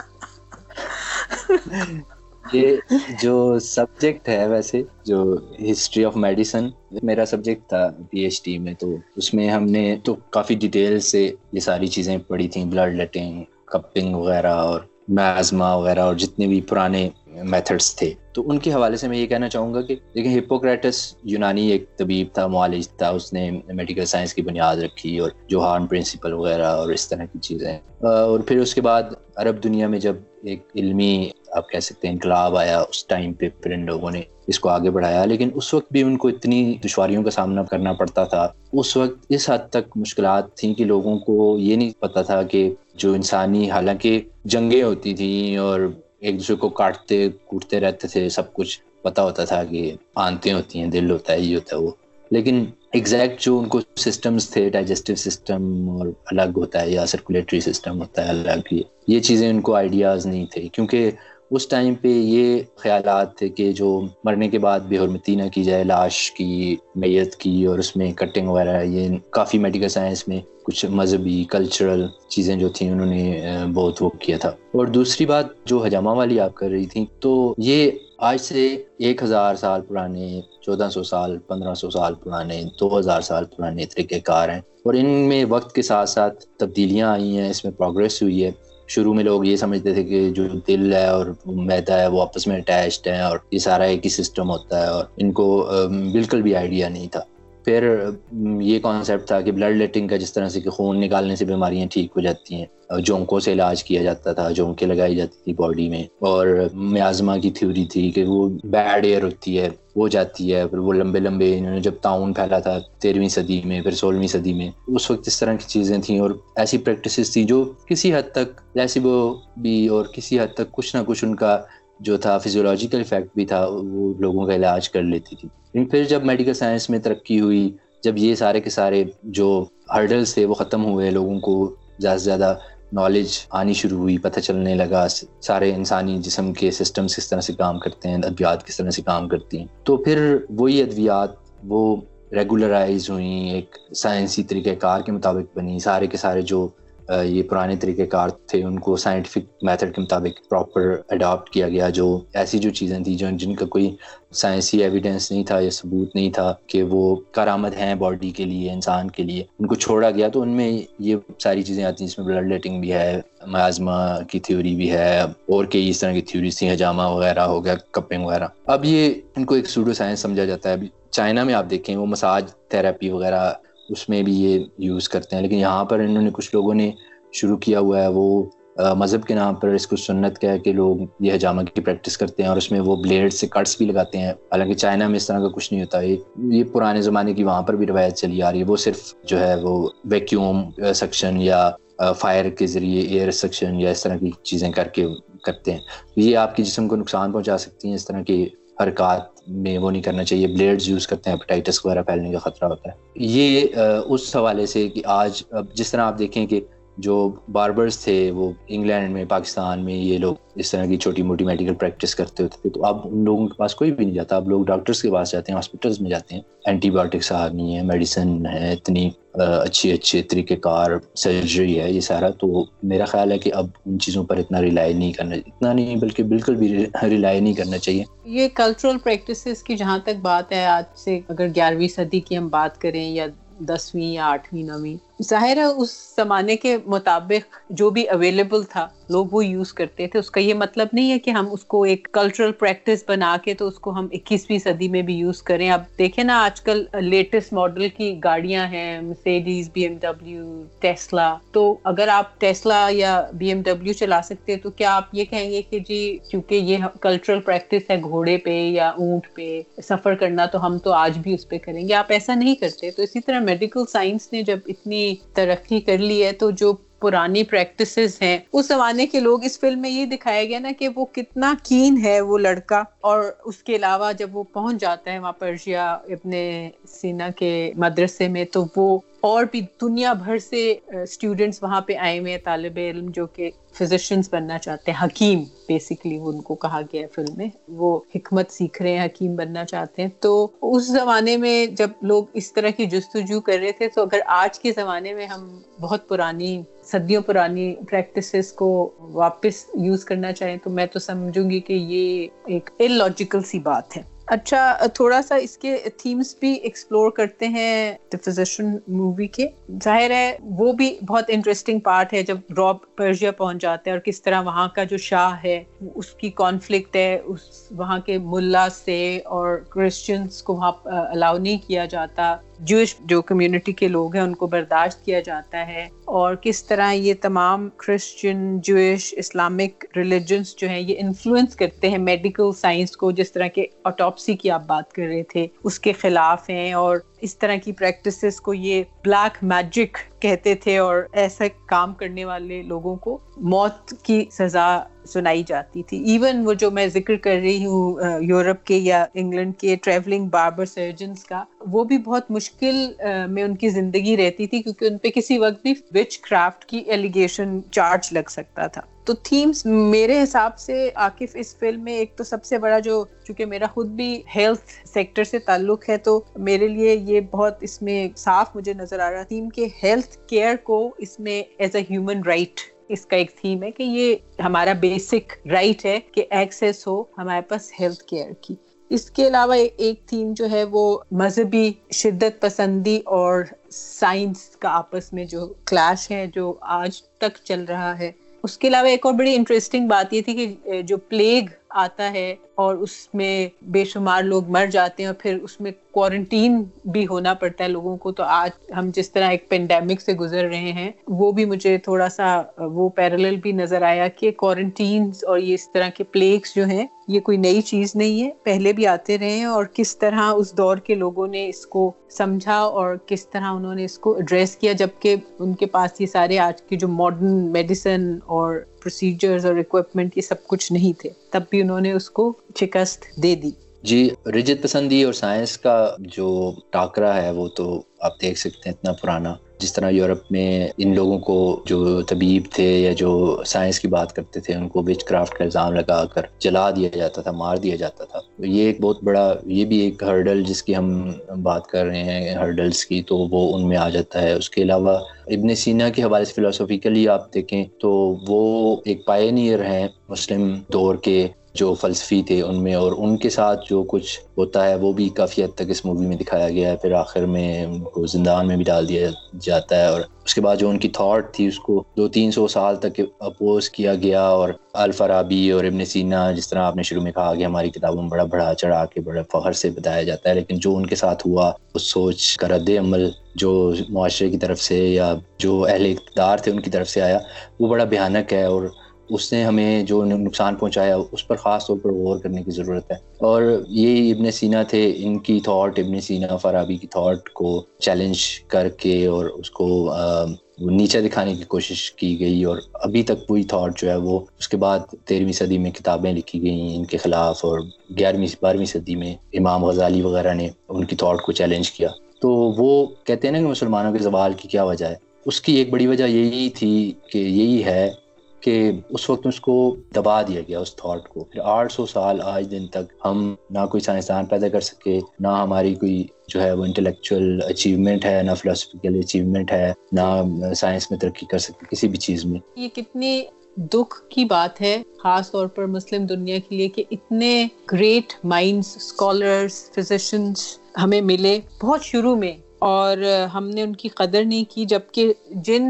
(laughs) یہ جو سبجیکٹ ہے ویسے، جو ہسٹری آف میڈیسن میرا سبجیکٹ تھا پی ایچ ڈی میں، تو اس میں ہم نے تو کافی ڈیٹیل سے یہ ساری چیزیں پڑھی تھیں بلڈ لیٹنگ کپنگ وغیرہ اور میزما وغیرہ اور جتنے بھی پرانے میتھڈس تھے۔ تو ان کے حوالے سے میں یہ کہنا چاہوں گا کہ دیکھیں ہپوکریٹس یونانی ایک طبیب تھا، معالج تھا، اس نے میڈیکل سائنس کی بنیاد رکھی اور جو ہارم پرنسپل وغیرہ اور اس طرح کی چیزیں۔ اور پھر اس کے بعد عرب دنیا میں جب ایک علمی آپ کہہ سکتے ہیں انقلاب آیا، اس ٹائم پہ پھر ان لوگوں نے اس کو آگے بڑھایا، لیکن اس وقت بھی ان کو اتنی دشواریوں کا سامنا کرنا پڑتا تھا۔ اس وقت اس حد تک مشکلات تھیں کہ لوگوں کو یہ نہیں پتا تھا کہ جو انسانی، حالانکہ جنگیں ہوتی تھیں اور ایک دوسرے کو کاٹتے، کوٹتے رہتے تھے، سب کچھ پتا ہوتا تھا کہ آنتیں ہوتی ہیں، دل ہوتا ہے، یہ ہوتا ہے، وہ۔ لیکن ایگزیکٹ جو ان کو سسٹمز تھے ڈائجسٹو سسٹم اور الگ ہوتا ہے یا سرکولیٹری سسٹم ہوتا ہے، الگ، یہ چیزیں ان کو آئیڈیاز نہیں تھے کیونکہ اس ٹائم پہ یہ خیالات تھے کہ جو مرنے کے بعد بے حرمتی نہ کی جائے، لاش کی، میت کی اور اس میں کٹنگ وغیرہ، یہ کافی میڈیکل سائنس میں کچھ مذہبی کلچرل چیزیں جو تھیں، انہوں نے بہت وہ کیا تھا۔ اور دوسری بات جو حجامہ والی آپ کر رہی تھیں، تو یہ آج سے ایک ہزار سال پرانے، چودہ سو سال، پندرہ سو سال پرانے، دو ہزار سال پرانے طریقہ کار ہیں۔ اور ان میں وقت کے ساتھ ساتھ تبدیلیاں آئی ہیں، اس میں پروگریس ہوئی ہے۔ شروع میں لوگ یہ سمجھتے تھے کہ جو دل ہے اور میدا ہے وہ آپس میں اٹیچڈ ہیں اور یہ سارا ایک ہی سسٹم ہوتا ہے اور ان کو بالکل بھی آئیڈیا نہیں تھا۔ پھر یہ کانسیپٹ تھا کہ بلڈ لیٹنگ کا جس طرح سے کہ خون نکالنے سے بیماریاں ٹھیک ہو جاتی ہیں، جونکوں سے علاج کیا جاتا تھا، جونکیں لگائی جاتی تھی باڈی میں اور میازما کی تھیوری تھی کہ وہ بیڈ ایئر ہوتی ہے، وہ جاتی ہے، پھر وہ لمبے لمبے انہوں نے جب تعاون پھیلا تھا تیرہویں صدی میں، پھر سولہویں صدی میں، اس وقت اس طرح کی چیزیں تھیں اور ایسی پریکٹسز تھیں جو کسی حد تک جیسی وہ بھی اور کسی حد تک کچھ نہ کچھ ان کا جو تھا فزیولوجیکل افیکٹ بھی تھا، وہ لوگوں کا علاج کر لیتی تھی۔ لیکن پھر جب میڈیکل سائنس میں ترقی ہوئی، جب یہ سارے کے سارے جو ہرڈلس تھے، وہ ختم ہوئے، لوگوں کو زیادہ سے زیادہ نالج آنی شروع ہوئی، پتہ چلنے لگا، سارے انسانی جسم کے سسٹمس کس طرح سے کام کرتے ہیں، ادویات کس طرح سے کام کرتی ہیں۔ تو پھر وہی ادویات، وہ ریگولرائز ہوئیں، ایک سائنسی طریقہ کار کے مطابق بنی، سارے کے سارے جو یہ پرانے طریقہ کار تھے، ان کو سائنٹیفک میتھڈ کے مطابق پراپر اڈاپٹ کیا گیا، جو ایسی جو چیزیں تھیں جو، جن کا کوئی سائنسی ایویڈنس نہیں تھا یا ثبوت نہیں تھا کہ وہ کارآمد ہیں باڈی کے لیے، انسان کے لیے۔ ان کو چھوڑا گیا تو ان میں یہ ساری چیزیں آتی ہیں جس میں بلڈ لیٹنگ بھی ہے میازما کی تھیوری بھی ہے، اور کئی اس طرح کی تھیوریز تھیں حجامہ وغیرہ ہو گیا کپنگ وغیرہ۔ اب یہ ان کو ایک سوڈو سائنس سمجھا جاتا ہے۔ ابھی چائنا میں آپ دیکھیں، وہ مساج تھراپی وغیرہ اس میں بھی یہ یوز کرتے ہیں۔ لیکن یہاں پر انہوں نے کچھ لوگوں نے شروع کیا ہوا ہے، وہ مذہب کے نام پر اس کو سنت کہہ کے لوگ یہ حجامہ کی پریکٹس کرتے ہیں اور اس میں وہ بلیڈ سے کٹس بھی لگاتے ہیں۔ حالانکہ چائنا میں اس طرح کا کچھ نہیں ہوتا۔ یہ پرانے زمانے کی وہاں پر بھی روایت چلی آ رہی ہے۔ وہ صرف جو ہے، وہ ویکیوم سیکشن یا فائر کے ذریعے ایئر سیکشن یا اس طرح کی چیزیں کر کے کرتے ہیں۔ یہ آپ کے جسم کو نقصان پہنچا سکتی ہیں اس طرح کی حرکات میں وہ نہیں کرنا چاہیے بلیڈز یوز کرتے ہیں ہیپاٹائٹس وغیرہ پھیلنے کا خطرہ ہوتا ہے۔ یہ اس حوالے سے کہ آج، اب جس طرح آپ دیکھیں کہ جو باربرز تھے، وہ انگلینڈ میں پاکستان میں یہ لوگ اس طرح کی چھوٹی موٹی میڈیکل پریکٹس کرتے ہوتے تھے۔ تو اب ان لوگوں کے پاس کوئی بھی نہیں جاتا۔ اب لوگ ڈاکٹرس کے پاس جاتے ہیں ہاسپٹلس میں جاتے ہیں۔ اینٹی بایوٹکس آ نہیں ہے میڈیسن ہے، اتنی اچھی، اچھے طریقہ کار سرجری ہے یہ سارا۔ تو میرا خیال ہے کہ اب ان چیزوں پر اتنا ریلائی نہیں کرنا، اتنا نہیں، بلکہ بالکل بھی ریلائی نہیں کرنا چاہیے۔ یہ کلچرل پریکٹسز کی جہاں تک بات ہے، آج سے اگر گیارہویں صدی کی ہم بات کریں یا دسویں یا آٹھویں، نویں ظاہر ہے اس زمانے کے مطابق جو بھی اویلیبل تھا، لوگ وہ یوز کرتے تھے۔ اس کا یہ مطلب نہیں ہے کہ ہم اس کو ایک کلچرل پریکٹس بنا کے تو اس کو ہم اکیسویں صدی میں بھی یوز کریں۔ اب دیکھیں نا، آج کل لیٹسٹ ماڈل کی گاڑیاں ہیں Mercedes B M W Tesla تو اگر آپ ٹیسلا یا بی ایم ڈبلیو چلا سکتے تو کیا آپ یہ کہیں گے کہ جی کیونکہ یہ کلچرل پریکٹس ہے گھوڑے پہ یا اونٹ پہ سفر کرنا، تو ہم تو آج بھی اس پہ کریں گے۔ آپ ایسا نہیں کرتے۔ تو اسی طرح میڈیکل سائنس نے جب اتنی ترقی کر لی ہے، تو جو پرانی پریکٹسز ہیں، اس زمانے کے لوگ اس فلم میں یہ دکھایا گیا نا کہ وہ کتنا کین ہے وہ لڑکا، اور اس کے علاوہ جب وہ پہنچ جاتا ہے وہاں پرشیا اپنے سینا کے مدرسے میں تو وہ اور بھی دنیا بھر سے اسٹوڈینٹس وہاں پہ آئے ہوئے ہیں، طالب علم جو کہ فزیشنس بننا چاہتے ہیں، حکیم بیسکلی ان کو کہا گیا ہے فلم میں۔ وہ حکمت سیکھ رہے ہیں، حکیم بننا چاہتے ہیں۔ تو اس زمانے میں جب لوگ اس طرح کی جستجو کر رہے تھے، تو اگر آج کے زمانے میں ہم بہت پرانی، صدیوں پرانی پریکٹسز کو واپس یوز کرنا چاہیں، تو میں تو سمجھوں گی کہ یہ ایک ان لاجیکل سی بات ہے۔ اچھا تھوڑا سا اس کے تھیمس بھی ایکسپلور کرتے ہیں فزیشن مووی کے۔ ظاہر ہے، وہ بھی بہت انٹرسٹنگ پارٹ ہے جب راب پرشیا پہنچ جاتے ہیں اور کس طرح وہاں کا جو شاہ ہے، اس کی کانفلکٹ ہے، اس وہاں کے ملا سے اور کرسچنس کو وہاں الاؤ نہیں کیا جاتا۔ جوش جو کمیونٹی کے لوگ ہیں، ان کو برداشت کیا جاتا ہے۔ اور کس طرح یہ تمام کرسچن جوش اسلامک ریلیجنس جو ہیں، یہ انفلوئنس کرتے ہیں میڈیکل سائنس کو، جس طرح کے آٹوپسی کی آپ بات کر رہے تھے۔ اس کے خلاف ہیں اور اس طرح کی پریکٹسز کو یہ بلیک میجک کہتے تھے اور ایسا کام کرنے والے لوگوں کو موت کی سزا سنائی جاتی تھی. ایون وہ جو میں ذکر کر رہی ہوں یورپ کے یا انگلینڈ کے ٹریولنگ باربر سرجنس کا، وہ بھی بہت مشکل میں ان کی زندگی رہتی تھی کیونکہ ان پہ کسی وقت بھی وچ کرافٹ کی ایلیگیشن چارج لگ سکتا تھا. تو تھیمس میرے حساب سے عاقف اس فلم میں ایک تو سب سے بڑا جو، چونکہ میرا خود بھی ہیلتھ سیکٹر سے تعلق ہے، تو میرے لیے یہ بہت اس میں صاف مجھے نظر آ رہا تھیم کہ ہیلتھ کیئر کو اس میں ایز اے ہیومن رائٹ اس کا ایک تھیم ہے کہ یہ ہمارا بیسک رائٹ ہے کہ ایکسیس ہو ہمارے پاس ہیلتھ کیئر کی۔ اس کے علاوہ ایک تھیم جو ہے وہ مذہبی شدت پسندی اور سائنس کا آپس میں جو کلاش ہے جو آج تک چل رہا ہے۔ اس کے علاوہ ایک اور بڑی انٹرسٹنگ بات یہ تھی کہ جو پلیگ آتا ہے اور اس میں بے شمار لوگ مر جاتے ہیں اور پھر اس میں کوارنٹین بھی ہونا پڑتا ہے لوگوں کو۔ تو آج ہم جس طرح ایک پینڈیمک سے گزر رہے ہیں، وہ بھی مجھے تھوڑا سا، وہ پیرل بھی نظر آیا کہ کوارنٹین اور یہ اس طرح کے پلیگس جو ہیں، یہ کوئی نئی چیز نہیں ہے۔ پہلے بھی آتے رہے ہیں اور کس طرح اس دور کے لوگوں نے اس کو سمجھا اور کس طرح انہوں نے اس کو ایڈریس کیا، جبکہ ان کے پاس یہ سارے آج کے جو ماڈرن میڈیسن اور پروسیجرز اور اکوپمنٹ یہ سب کچھ نہیں تھے۔ تب بھی انہوں نے اس کو شکست دے دی۔ جی رجت پسندی اور سائنس کا جو ٹاکرا ہے وہ تو آپ دیکھ سکتے ہیں، اتنا پرانا۔ جس طرح یورپ میں ان لوگوں کو جو طبیب تھے یا جو سائنس کی بات کرتے تھے، ان کو وچ کرافٹ کا الزام لگا کر جلا دیا جاتا تھا، مار دیا جاتا تھا۔ یہ ایک بہت بڑا، یہ بھی ایک ہرڈل جس کی ہم بات کر رہے ہیں ہرڈلس کی، تو وہ ان میں آ جاتا ہے۔ اس کے علاوہ ابن سینا کے حوالے سے فلاسفیکلی آپ دیکھیں تو وہ ایک پائنیئر ہیں مسلم دور کے۔ جو فلسفی تھے ان میں اور ان کے ساتھ جو کچھ ہوتا ہے، وہ بھی کافی حد تک اس مووی میں دکھایا گیا ہے۔ پھر آخر میں ان کو زندان میں بھی ڈال دیا جاتا ہے اور اس کے بعد جو ان کی تھاٹ تھی، اس کو دو تین سو سال تک اپوز کیا گیا اور الفرابی اور ابن سینا، جس طرح آپ نے شروع میں کہا کہ ہماری کتابوں میں بڑا بڑا چڑھا کے بڑے فخر سے بتایا جاتا ہے، لیکن جو ان کے ساتھ ہوا اس سوچ کا رد عمل جو معاشرے کی طرف سے یا جو اہل اقتدار تھے ان کی طرف سے آیا، وہ بڑا بھیانک ہے اور اس نے ہمیں جو نقصان پہنچایا اس پر خاص طور پر غور کرنے کی ضرورت ہے۔ اور یہ ابن سینا تھے، ان کی تھاٹ ابن سینا فرابی کی تھاٹ کو چیلنج کر کے اور اس کو نیچے دکھانے کی کوشش کی گئی اور ابھی تک وہی تھاٹ جو ہے وہ اس کے بعد تیرہویں صدی میں کتابیں لکھی گئیں ان کے خلاف اور گیارہویں، بارہویں صدی میں امام غزالی وغیرہ نے ان کی تھاٹ کو چیلنج کیا۔ تو وہ کہتے ہیں نا کہ مسلمانوں کے زوال کی کیا وجہ ہے؟ اس کی ایک بڑی وجہ یہی تھی کہ یہی ہے کہ اس وقت اس کو دبا دیا گیا اس تھاٹ کو۔ پھر آٹھ سو سال آج دن تک ہم نہ کوئی سائنسدان پیدا کر سکے، نہ ہماری کوئی جو ہے وہ انٹلیکچوئل اچیومنٹ ہے، نہ فلاسفیکل اچیومنٹ ہے، نہ سائنس میں ترقی کر سکتے کسی بھی چیز میں۔ یہ کتنی دکھ کی بات ہے، خاص طور پر مسلم دنیا کے لیے کہ اتنے گریٹ مائنڈس اسکالرس فزیشنس ہمیں ملے۔ بہت شروع میں اور ہم نے ان کی قدر نہیں کی، جبکہ جن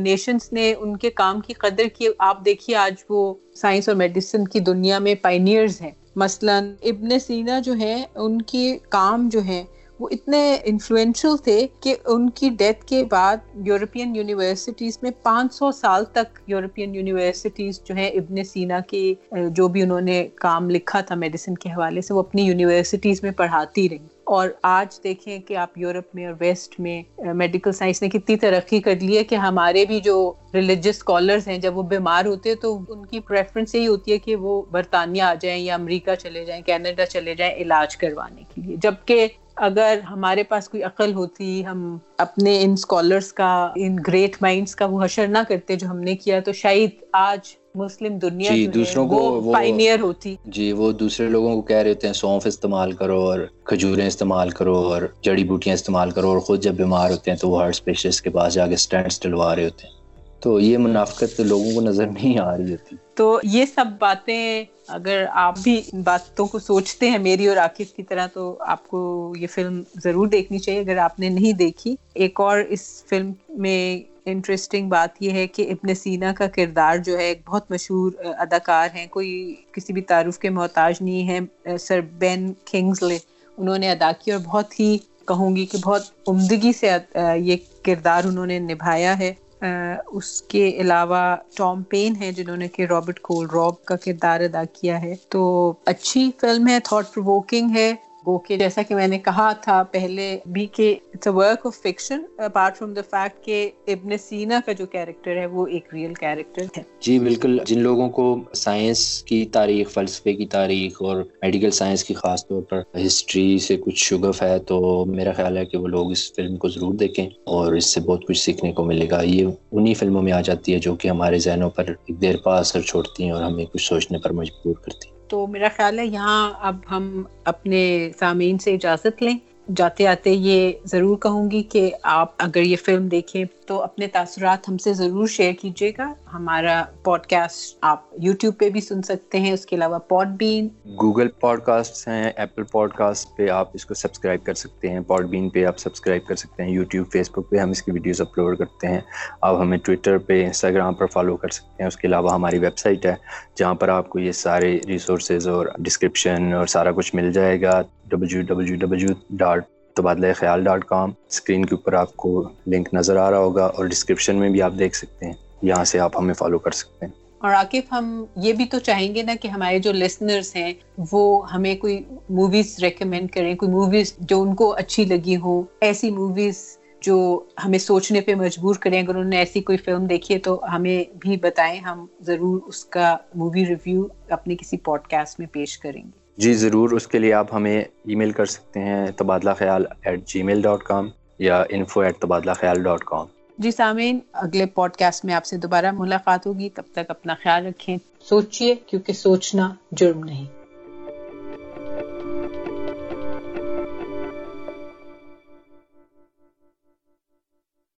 نیشنس نے ان کے کام کی قدر کی، آپ دیکھیے آج وہ سائنس اور میڈیسن کی دنیا میں پائنیئرز ہیں۔ مثلا ابن سینا جو ہے ان کی کام جو ہے وہ اتنے انفلوئنشل تھے کہ ان کی ڈیتھ کے بعد یورپین یونیورسٹیز میں پانچ سو سال تک یورپین یونیورسٹیز جو ہیں ابن سینا کے جو بھی انہوں نے کام لکھا تھا میڈیسن کے حوالے سے، وہ اپنی یونیورسٹیز میں پڑھاتی رہی۔ اور آج دیکھیں کہ آپ یورپ میں اور ویسٹ میں میڈیکل سائنس نے کتنی ترقی کر لی ہے کہ ہمارے بھی جو ریلیجس اسکالرس ہیں، جب وہ بیمار ہوتے ہیں تو ان کی پریفرنس یہی ہوتی ہے کہ وہ برطانیہ آ جائیں یا امریکہ چلے جائیں، کینیڈا چلے جائیں علاج کروانے کے لیے۔ جبکہ اگر ہمارے پاس کوئی عقل ہوتی ہم اپنے ان اسکالرس کا ان گریٹ مائنڈس کا وہ حشر نہ کرتے جو ہم نے کیا تو شاید آج مسلم دنیا جی دوسروں کو پائنیئر ہوتی۔ جی وہ دوسرے لوگوں کو کہہ رہے ہوتے ہیں سونف استعمال کرو اور کھجوریں استعمال کرو اور جڑی بوٹیاں استعمال کرو اور خود جب بیمار ہوتے ہیں تو وہ ہارٹ اسپیشلسٹ کے پاس جا کے اسٹینڈ ڈلوا رہے ہوتے ہیں۔ تو یہ منافقت لوگوں کو نظر نہیں آ رہی ہوتی۔ تو یہ سب باتیں اگر آپ بھی ان باتوں کو سوچتے ہیں میری اور عاقف کی طرح، تو آپ کو یہ فلم ضرور دیکھنی چاہیے۔ اگر آپ نے نہیں دیکھی، ایک اور اس فلم میں انٹرسٹنگ بات یہ ہے کہ ابن سینا کا کردار جو ہے، ایک بہت مشہور اداکار ہیں۔ کوئی کسی بھی تعارف کے محتاج نہیں ہے سر بین کنگزلے، انہوں نے ادا کی اور بہت ہی کہوں گی کہ بہت عمدگی سے یہ کردار انہوں نے نبھایا ہے۔ اس کے علاوہ ٹام پین ہے جنہوں نے کہ رابرٹ کول راب کا کردار ادا کیا ہے۔ تو اچھی فلم ہے، تھاٹ پروکنگ ہے۔ گو کہ جیسا کہ میں نے کہا تھا پہلے بھی کہ it's a work of fiction apart from the fact کہ ابن سینا کا جو کیریکٹر ہے وہ ایک ریئل کیریکٹر ہے۔ جی بالکل۔ جن لوگوں کو سائنس کی تاریخ، فلسفے کی تاریخ اور میڈیکل سائنس کی خاص طور پر ہسٹری سے کچھ شگف ہے، تو میرا خیال ہے کہ وہ لوگ اس فلم کو ضرور دیکھیں اور اس سے بہت کچھ سیکھنے کو ملے گا۔ یہ انہی فلموں میں آ جاتی ہے جو کہ ہمارے ذہنوں پر ایک دیر پا اثر چھوڑتی ہیں اور ہمیں کچھ سوچنے پر مجبور کرتی ہیں۔ تو میرا خیال ہے یہاں اب ہم اپنے سامعین سے اجازت لیں۔ جاتے آتے یہ ضرور کہوں گی کہ آپ اگر یہ فلم دیکھیں تو اپنے تاثرات ہم سے ضرور شیئر کیجیے گا۔ ہمارا پوڈ کاسٹ آپ یوٹیوب پہ بھی سن سکتے ہیں، اس کے علاوہ Podbean Google podcast ہیں، ایپل پوڈ کاسٹ پہ آپ اس کو سبسکرائب کر سکتے ہیں پوڈ بین پہ آپ سبسکرائب کر سکتے ہیں، یوٹیوب، فیس بک پہ ہم اس کی ویڈیوز اپلوڈ کرتے ہیں۔ آپ ہمیں ٹویٹر پہ، انسٹاگرام پر فالو کر سکتے ہیں، اس کے علاوہ ہماری ویب سائٹ ہے، جہاں پر آپ کو یہ سارے ریسورسز اور ڈسکرپشن اور سارا کچھ مل جائے گا۔ W W W dot Tabadla Khayal dot کام اسکرین کے اوپر آپ کو لنک نظر آ رہا ہوگا اور ڈسکرپشن میں بھی آپ دیکھ سکتے ہیں۔ یہاں سے آپ ہمیں فالو کر سکتے ہیں۔ اور عاقف ہم یہ بھی تو چاہیں گے نا کہ ہمارے جو لسنرس ہیں، وہ ہمیں کوئی موویز ریکمینڈ کریں، کوئی موویز جو ان کو اچھی لگی ہو، ایسی موویز جو ہمیں سوچنے پہ مجبور کریں۔ اگر انہوں نے ایسی کوئی فلم دیکھی ہے تو ہمیں بھی بتائیں، ہم ضرور اس کا مووی ریویو اپنے کسی پوڈ کاسٹ میں پیش کریں گے۔ جی ضرور، اس کے لیے آپ ہمیں ای میل کر سکتے ہیں، تبادلہ خیال at G mile dot com یا انفو ایٹ تبادلہ خیال ڈاٹ کام جی سامعین، اگلے پوڈ کاسٹ میں آپ سے دوبارہ ملاقات ہوگی۔ تب تک اپنا خیال رکھیں، سوچئے، کیونکہ سوچنا جرم نہیں۔